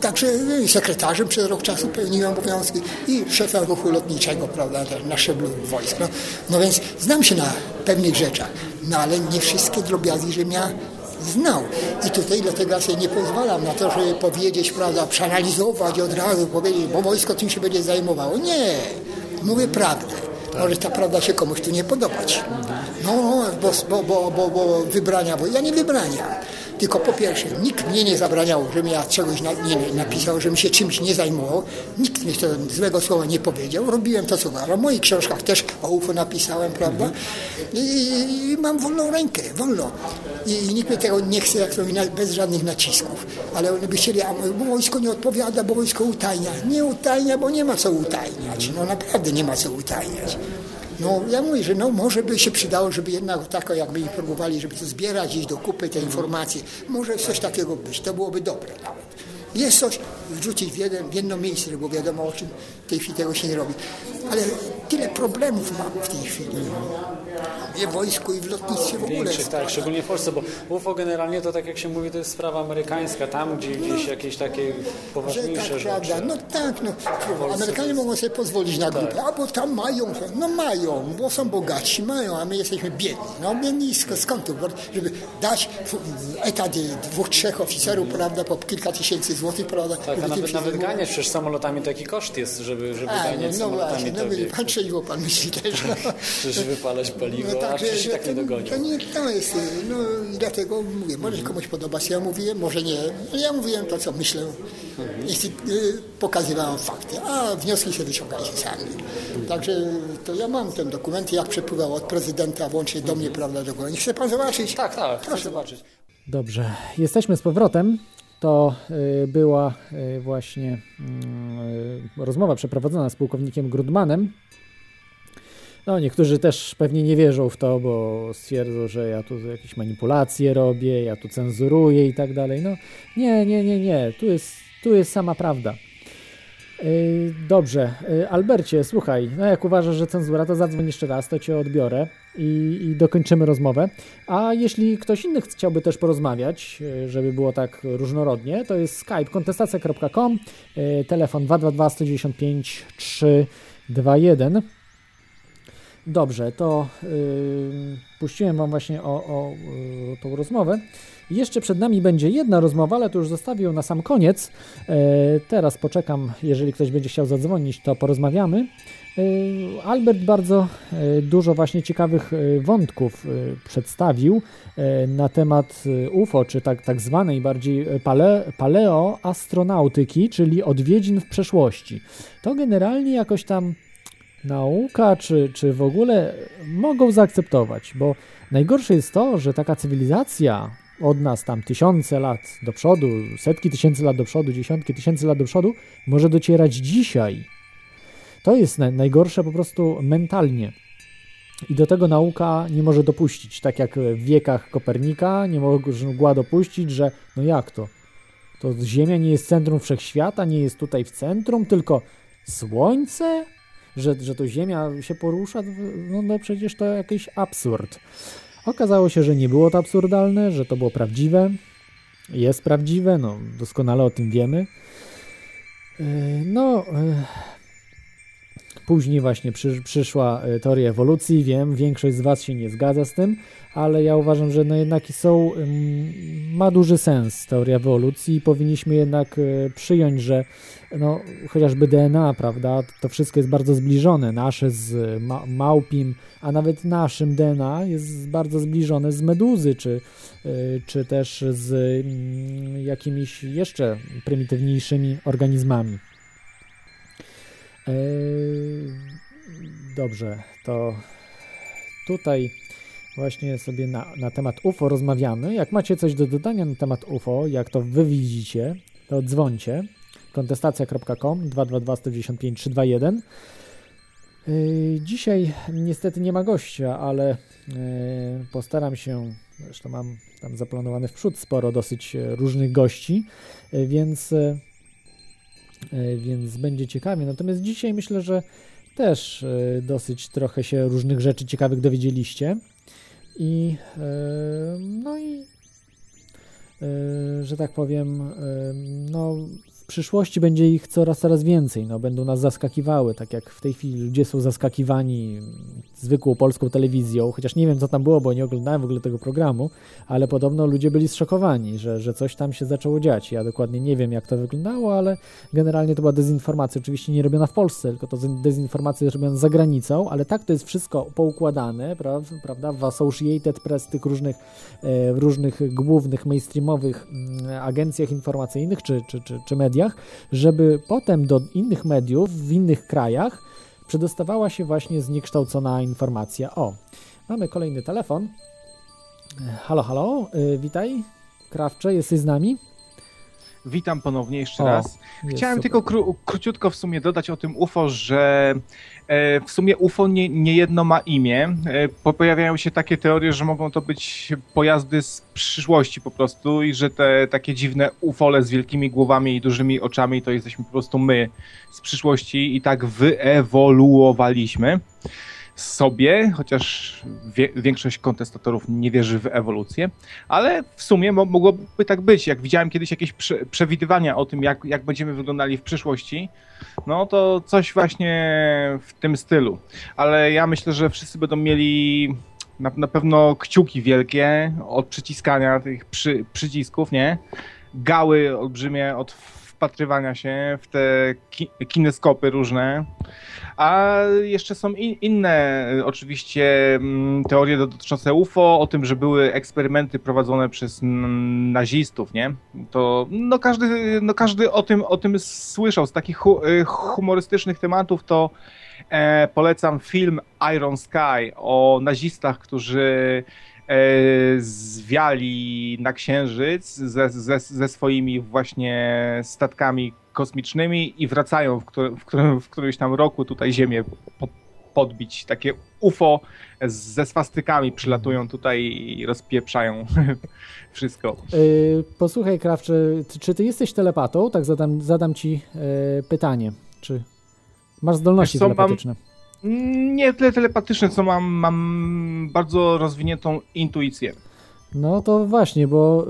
Także sekretarzem przez rok czasu pełniłem obowiązki i szefem ruchu lotniczego, prawda, na szczeblu wojsk. No, no więc znam się na pewnych rzeczach, no ale nie wszystkie drobiazgi, żebym ja znał. I tutaj dlatego ja sobie nie pozwalam na to, żeby powiedzieć, prawda, przeanalizować od razu powiedzieć, bo wojsko tym się będzie zajmowało. Nie, mówię prawdę. Może ta prawda się komuś tu nie podobać. No, bo, bo, bo, bo, bo wybrania, bo ja nie wybraniam. Tylko po pierwsze, nikt mnie nie zabraniał, żebym ja czegoś na, nie napisał, żebym się czymś nie zajmował. Nikt mi to złego słowa nie powiedział. Robiłem to, co uważam. W moich książkach też o UFO napisałem, prawda? I, i mam wolną rękę, wolno. I, nikt mnie tego nie chce, jak to bez żadnych nacisków. Ale oni by chcieli, a bo wojsko nie odpowiada, bo wojsko utajnia. Nie utajnia, bo nie ma co utajniać. No naprawdę nie ma co utajniać. No ja mówię, że no może by się przydało, żeby jednak tak jakby próbowali, żeby to zbierać, iść do kupy te informacje. Może coś takiego być, to byłoby dobre nawet. Jest coś, wrzucić w, jeden, w jedno miejsce, bo wiadomo o czym w tej chwili tego się nie robi. Ale tyle problemów mam w tej chwili. I w wojsku, i w lotnictwie w ogóle. Większych, tak, szczególnie w Polsce, bo UFO generalnie to tak jak się mówi, to jest sprawa amerykańska, tam gdzie gdzieś jakieś takie Że poważniejsze tak, rzeczy. prawda, no tak, no. Amerykanie mogą sobie pozwolić na grupę, a bo tam mają, no mają, bo są bogaci, mają, a my jesteśmy biedni. No biedni sk- skąd to, żeby dać etat dwóch, trzech oficerów, prawda, po kilka tysięcy złotych, prawda. Tak, a żeby nawet, nawet się- ganiać przecież samolotami taki koszt jest, żeby, żeby A, no, ganiać no samolotami. właśnie, no wie, pan trzeźwo pan myśli też. No. Przecież wypalać paliwo, No a tak, przecież że, i tak nie dogonią. to nie to jest, no i dlatego mówię, może się komuś podoba, co ja mówiłem, może nie, ale ja mówiłem to, co myślę, jeśli y, pokazywałem fakty, a wnioski się wyciągajcie sami. Także to ja mam ten dokument, jak przepływał od prezydenta włącznie do mnie, prawda, do góry. Chce pan zobaczyć? Tak, tak, chcę Proszę. zobaczyć. Dobrze, jesteśmy z powrotem. To y, była y, właśnie y, rozmowa przeprowadzona z pułkownikiem Grudmanem. No, niektórzy też pewnie nie wierzą w to, bo stwierdzą, że ja tu jakieś manipulacje robię, ja tu cenzuruję i tak dalej. No, nie, nie, nie, nie. Tu jest, tu jest sama prawda. Dobrze, Albercie, słuchaj, no jak uważasz, że cenzura, to zadzwoń jeszcze raz, to cię odbiorę i, i dokończymy rozmowę. A jeśli ktoś inny chciałby też porozmawiać, yy, żeby było tak różnorodnie, to jest skype kontestacja.com, yy, telefon 222 195 321. Dobrze, to yy, puściłem Wam właśnie o, o yy, tą rozmowę. Jeszcze przed nami będzie jedna rozmowa, ale to już zostawię ją na sam koniec. E, teraz poczekam, jeżeli ktoś będzie chciał zadzwonić, to porozmawiamy. E, Albert bardzo e, dużo właśnie ciekawych e, wątków przedstawił na temat UFO, czy tak, tak zwanej bardziej pale, paleoastronautyki, czyli odwiedzin w przeszłości. To generalnie jakoś tam nauka, czy, czy w ogóle mogą zaakceptować, bo najgorsze jest to, że taka cywilizacja od nas tam tysiące lat do przodu, setki tysięcy lat do przodu, dziesiątki tysięcy lat do przodu, może docierać dzisiaj. To jest na- najgorsze po prostu mentalnie. I do tego nauka nie może dopuścić. Tak jak w wiekach Kopernika nie mogła dopuścić, że no jak to? To Ziemia nie jest centrum wszechświata, nie jest tutaj w centrum, tylko Słońce? Że, że to Ziemia się porusza? No, no przecież to jakiś absurd. Okazało się, że nie było to absurdalne, że to było prawdziwe. Jest prawdziwe, no doskonale o tym wiemy. Yy, No, yy, później właśnie przy, przyszła yy, teoria ewolucji. Wiem, większość z Was się nie zgadza z tym, ale ja uważam, że no jednak są, ma duży sens teoria ewolucji i powinniśmy jednak yy, przyjąć, że no, chociażby DNA, prawda, to wszystko jest bardzo zbliżone. Nasze z ma małpim, a nawet naszym DNA jest bardzo zbliżone z meduzy, czy, y, czy też z mm, jakimiś jeszcze prymitywniejszymi organizmami. E, Dobrze, to tutaj właśnie sobie na, na temat UFO rozmawiamy. Jak macie coś do dodania na temat UFO, jak to wy widzicie, to dzwońcie kontestacja.com 222 195 321 Yy, Dzisiaj niestety nie ma gościa, ale yy, postaram się, zresztą mam tam zaplanowane w przód sporo dosyć e, różnych gości, e, więc, e, więc będzie ciekawie. Natomiast dzisiaj myślę, że też e, dosyć trochę się różnych rzeczy ciekawych dowiedzieliście i e, no i e, że tak powiem, e, no w przyszłości będzie ich coraz, coraz więcej, no, będą nas zaskakiwały, tak jak w tej chwili ludzie są zaskakiwani zwykłą polską telewizją, chociaż nie wiem co tam było, bo nie oglądałem w ogóle tego programu, ale podobno ludzie byli zszokowani, że, że coś tam się zaczęło dziać. Ja dokładnie nie wiem jak to wyglądało, ale generalnie to była dezinformacja, oczywiście nie robiona w Polsce, tylko to dezinformacja robiona za granicą, ale tak to jest wszystko poukładane, pra- prawda, w Associated Press, tych różnych, e, w różnych głównych mainstreamowych mm, agencjach informacyjnych czy, czy, czy, czy mediach, żeby potem do innych mediów w innych krajach przedostawała się właśnie zniekształcona informacja. O, mamy kolejny telefon. Halo, halo, e, witaj. Krawcze, jesteś z nami? Witam ponownie jeszcze O, raz. Chciałem tylko kró- króciutko w sumie dodać o tym UFO, że e, w sumie UFO nie, nie jedno ma imię. E, po- pojawiają się takie teorie, że mogą to być pojazdy z przyszłości po prostu i że te takie dziwne UFOle z wielkimi głowami i dużymi oczami to jesteśmy po prostu my z przyszłości i tak wyewoluowaliśmy sobie, chociaż wie, większość kontestatorów nie wierzy w ewolucję, ale w sumie mo, mogłoby tak być. Jak widziałem kiedyś jakieś prze, przewidywania o tym, jak, jak będziemy wyglądali w przyszłości, no to coś właśnie w tym stylu. Ale ja myślę, że wszyscy będą mieli na, na pewno kciuki wielkie od przyciskania tych przy, przycisków, nie? Gały olbrzymie od wpatrywania się w te ki, kineskopy różne. A jeszcze są in, inne y, oczywiście mm, teorie dotyczące UFO, o tym, że były eksperymenty prowadzone przez nazistów, nie? To no każdy, no każdy o, tym, o tym słyszał. Z takich hu, y, humorystycznych tematów to e, polecam film Iron Sky o nazistach, którzy e, zwiali na księżyc ze, ze, ze swoimi właśnie statkami kosmicznymi i wracają w, którym, w, którym, w którymś tam roku tutaj Ziemię po, podbić. Takie UFO ze swastykami przylatują tutaj i rozpieprzają wszystko. Yy, posłuchaj, Krawczy, czy ty jesteś telepatą? Tak zadam, zadam ci e, pytanie. Czy masz zdolności Wiesz co, mam- telepatyczne? Nie tyle telepatyczne, co mam, mam bardzo rozwiniętą intuicję. No to właśnie, bo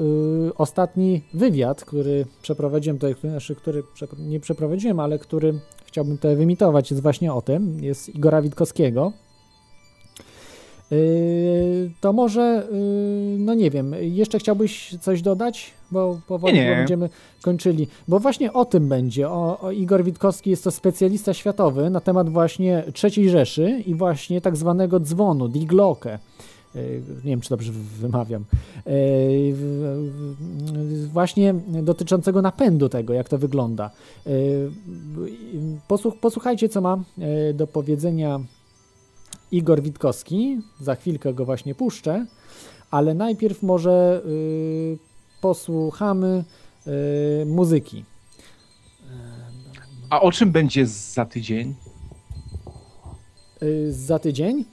y, ostatni wywiad, który przeprowadziłem tutaj, który, znaczy, który przepro- nie przeprowadziłem, ale który chciałbym tutaj wymitować, jest właśnie o tym, jest Igora Witkowskiego. Y, to może, y, no nie wiem, jeszcze chciałbyś coś dodać? Bo powoli Nie, nie. będziemy kończyli. Bo właśnie o tym będzie. O, o Igor Witkowski jest to specjalista światowy na temat właśnie III Rzeszy i właśnie tak zwanego dzwonu, Die Glocke. Y, Nie wiem, czy dobrze wymawiam. Właśnie dotyczącego napędu tego, jak to wygląda. Posłuch, posłuchajcie, co ma do powiedzenia Igor Witkowski. Za chwilkę go właśnie puszczę, ale najpierw może y, posłuchamy y, muzyki. A o czym będzie za tydzień? Y, za tydzień?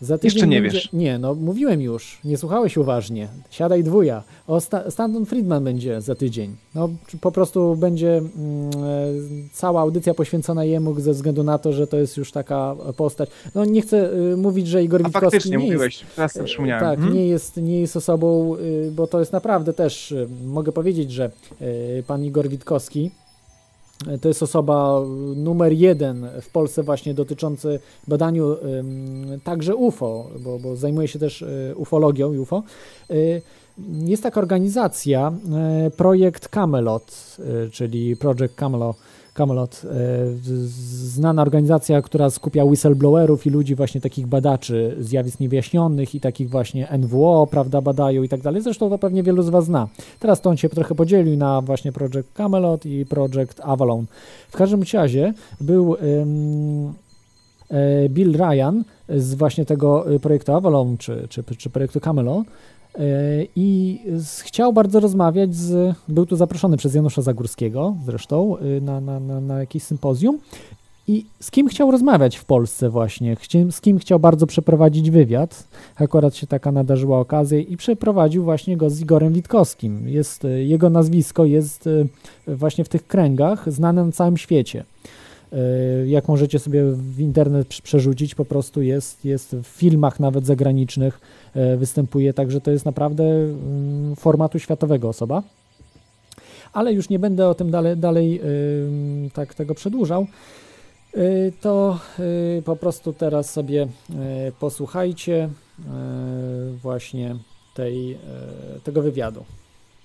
Za Jeszcze nie będzie- wiesz. Nie, no mówiłem już, nie słuchałeś uważnie. Siadaj dwuja. O Sta- Stanton Friedman będzie za tydzień. No po prostu będzie mm, e, cała audycja poświęcona jemu ze względu na to, że to jest już taka postać. No nie chcę y, mówić, że Igor A Witkowski faktycznie nie mówiłeś, jest... teraz przypomniałem. Tak, Mhm. nie jest, nie jest osobą, y, bo to jest naprawdę też, y, mogę powiedzieć, że y, pan Igor Witkowski to jest osoba numer jeden w Polsce właśnie dotyczący badaniu także UFO, bo, bo zajmuje się też y, ufologią i UFO. Y, Jest taka organizacja, y, projekt Camelot, czyli Project Camelot, Camelot, z- znana organizacja, która skupia whistleblowerów i ludzi właśnie takich badaczy zjawisk niewyjaśnionych i takich właśnie NWO, prawda, badają i tak dalej. Zresztą to pewnie wielu z Was zna. Teraz to on się trochę podzielił na właśnie Project Camelot i Project Avalon. W każdym razie był ym, e, Bill Ryan z właśnie tego y, projektu Avalon czy, czy, czy projektu Camelot e, i z, chciał bardzo rozmawiać z, był tu zaproszony przez Janusza Zagórskiego zresztą y, na, na, na, na jakieś sympozjum i z kim chciał rozmawiać w Polsce właśnie, z kim chciał bardzo przeprowadzić wywiad, akurat się taka nadarzyła okazja i przeprowadził właśnie go z Igorem Witkowskim. Jest, y, jego nazwisko jest właśnie w tych kręgach znane na całym świecie. Jak możecie sobie w internet prz- przerzucić, po prostu jest, jest w filmach nawet zagranicznych występuje, także to jest naprawdę mm, formatu światowego osoba. Ale już nie będę o tym dalej, dalej tak tego przedłużał. Y, To y, po prostu teraz sobie posłuchajcie właśnie tej, tego wywiadu.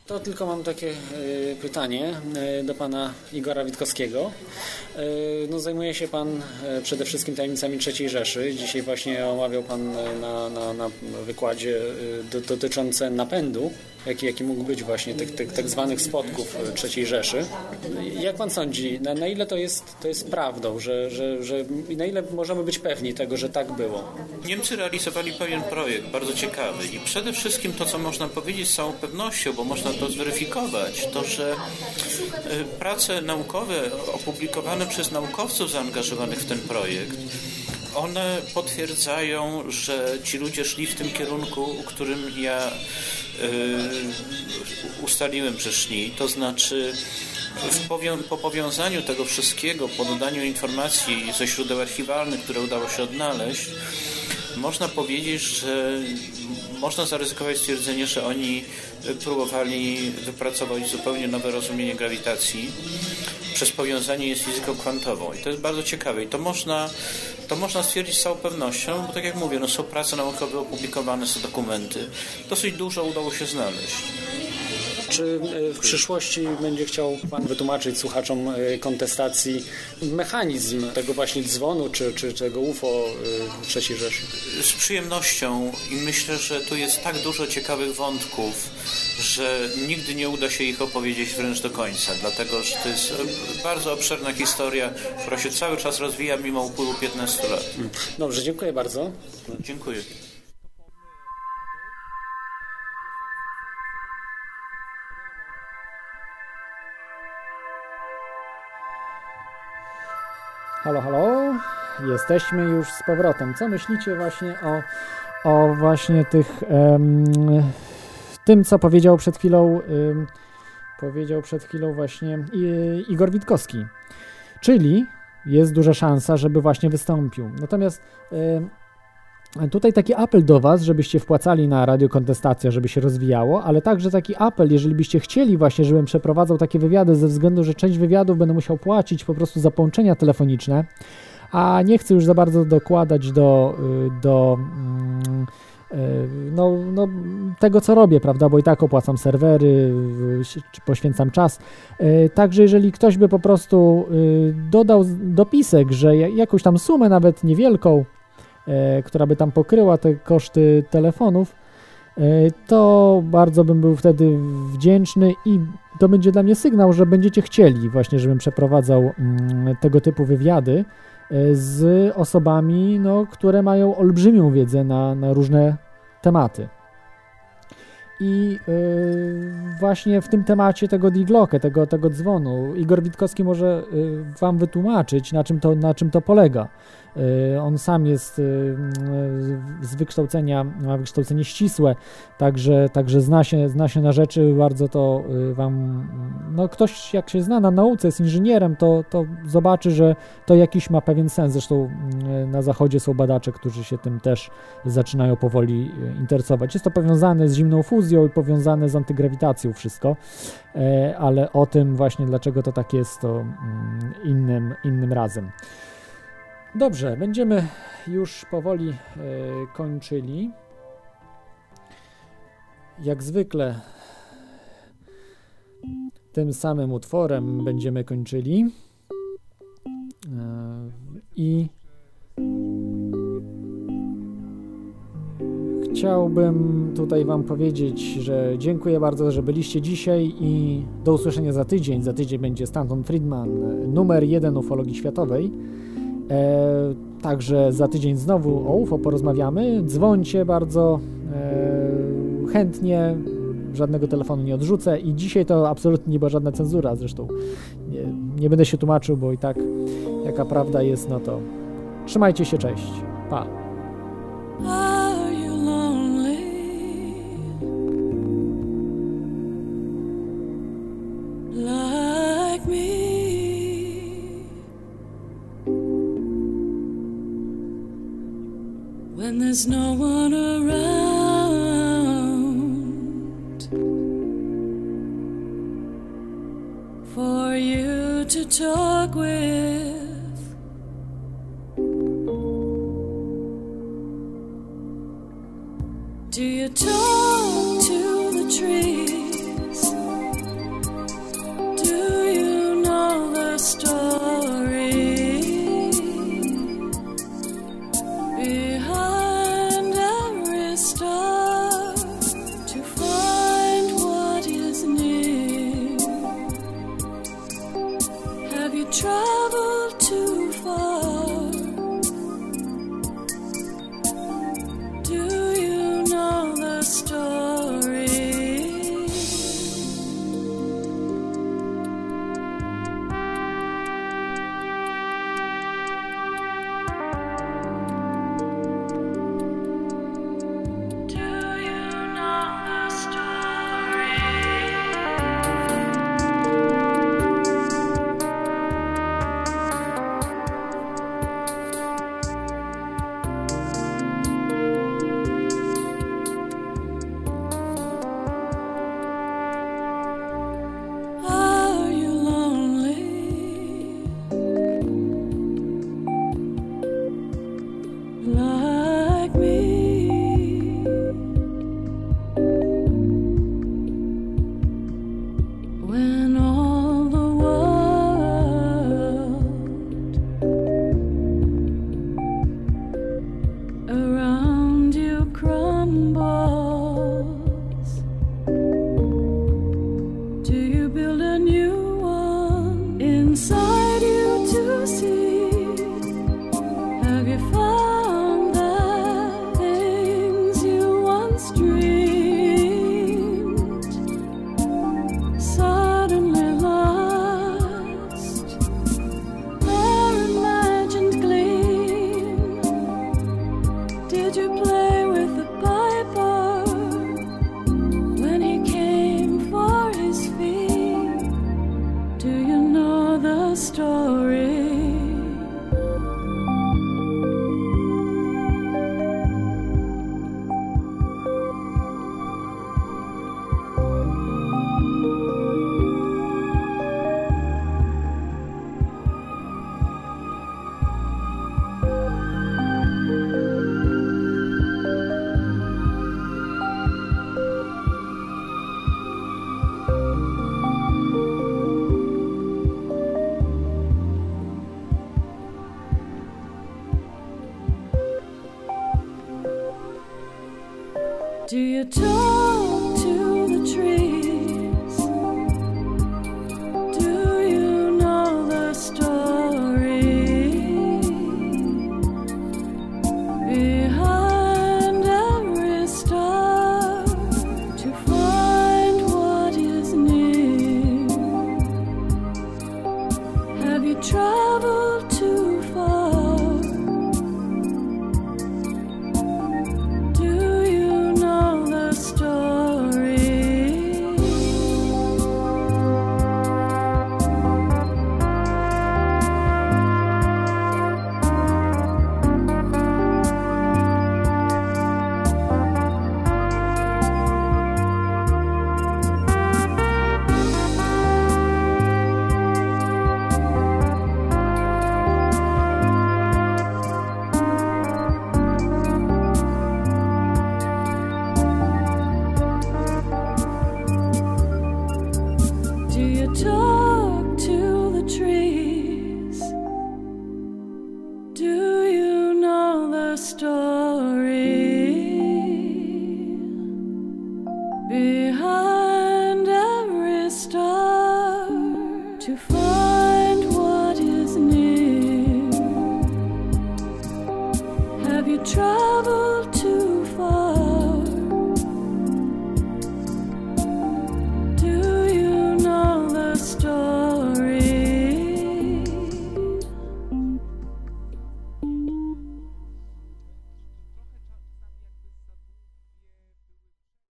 To tylko mam takie y, pytanie y, do pana Igora Witkowskiego. Y, no, zajmuje się pan przede wszystkim tajemnicami III Rzeszy. Dzisiaj właśnie omawiał pan na, na, na wykładzie do, dotyczące napędu. Jaki, jaki mógł być właśnie tych, tych tak zwanych spotków III Rzeszy. Jak pan sądzi, na, na ile to jest, to jest prawdą, że, że, że na ile możemy być pewni tego, że tak było? Niemcy realizowali pewien projekt bardzo ciekawy i przede wszystkim to, co można powiedzieć z całą pewnością, bo można to zweryfikować, to, że e, prace naukowe opublikowane przez naukowców zaangażowanych w ten projekt one potwierdzają, że ci ludzie szli w tym kierunku, którym ja yy, ustaliłem, że szli. To znaczy po powiązaniu tego wszystkiego, po dodaniu informacji ze źródeł archiwalnych, które udało się odnaleźć, można powiedzieć, że można zaryzykować stwierdzenie, że oni próbowali wypracować zupełnie nowe rozumienie grawitacji przez powiązanie z fizyką kwantową. I to jest bardzo ciekawe. I to można, to można stwierdzić z całą pewnością, bo tak jak mówię, no są prace naukowe opublikowane, są dokumenty. Dosyć dużo udało się znaleźć. Czy e, w przyszłości będzie chciał Pan wytłumaczyć słuchaczom e, kontestacji mechanizm tego właśnie dzwonu, czy, czy tego UFO e, III Rzeszy? Z przyjemnością i myślę, że tu jest tak dużo ciekawych wątków, że nigdy nie uda się ich opowiedzieć wręcz do końca, dlatego że to jest bardzo obszerna historia, która się cały czas rozwija mimo upływu 15 lat. Dobrze, dziękuję bardzo. Dziękuję. Halo, halo. Jesteśmy już z powrotem. Co myślicie właśnie o, o właśnie tych um, tym, co powiedział przed chwilą um, powiedział przed chwilą właśnie Igor Witkowski. Czyli jest duża szansa, żeby właśnie wystąpił. Natomiast um, Tutaj taki apel do Was, żebyście wpłacali na radiokontestacja, żeby się rozwijało, ale także taki apel, jeżeli byście chcieli właśnie, żebym przeprowadzał takie wywiady, ze względu, że część wywiadów będę musiał płacić po prostu za połączenia telefoniczne, a nie chcę już za bardzo dokładać do, y, do mm, y, no, no, tego, co robię, prawda, bo i tak opłacam serwery, poświęcam czas. Y, także jeżeli ktoś by po prostu dodał dopisek, że jakąś tam sumę, nawet niewielką, E, która by tam pokryła te koszty telefonów, e, to bardzo bym był wtedy wdzięczny i to będzie dla mnie sygnał, że będziecie chcieli właśnie, żebym przeprowadzał mm, tego typu wywiady e, z osobami, no, które mają olbrzymią wiedzę na, na różne tematy. I yy, właśnie w tym temacie tego diglokę, tego, tego dzwonu, Igor Witkowski może yy, Wam wytłumaczyć, na czym to, na czym to polega. Y, on sam jest y, z wykształcenia, ma wykształcenie ścisłe, także, także zna, się, zna się na rzeczy, bardzo to Wam, no ktoś jak się zna na nauce, jest inżynierem, to, to zobaczy, że to jakiś ma pewien sens. Zresztą na zachodzie są badacze, którzy się tym też zaczynają powoli interesować. Jest to powiązane z zimną fuzją i powiązane z antygrawitacją wszystko, e, ale o tym właśnie, dlaczego to tak jest, to mm, innym, innym razem. Dobrze, będziemy już powoli e, kończyli. Jak zwykle tym samym utworem będziemy kończyli. E, I chciałbym tutaj Wam powiedzieć, że dziękuję bardzo, że byliście dzisiaj i do usłyszenia za tydzień. Za tydzień będzie Stanton Friedman, numer jeden ufologii światowej. E, także za tydzień znowu o UFO porozmawiamy. Dzwońcie bardzo e, chętnie, żadnego telefonu nie odrzucę i dzisiaj to absolutnie nie była żadna cenzura zresztą. Nie, nie będę się tłumaczył, bo i tak jaka prawda jest, no to trzymajcie się, cześć. Pa.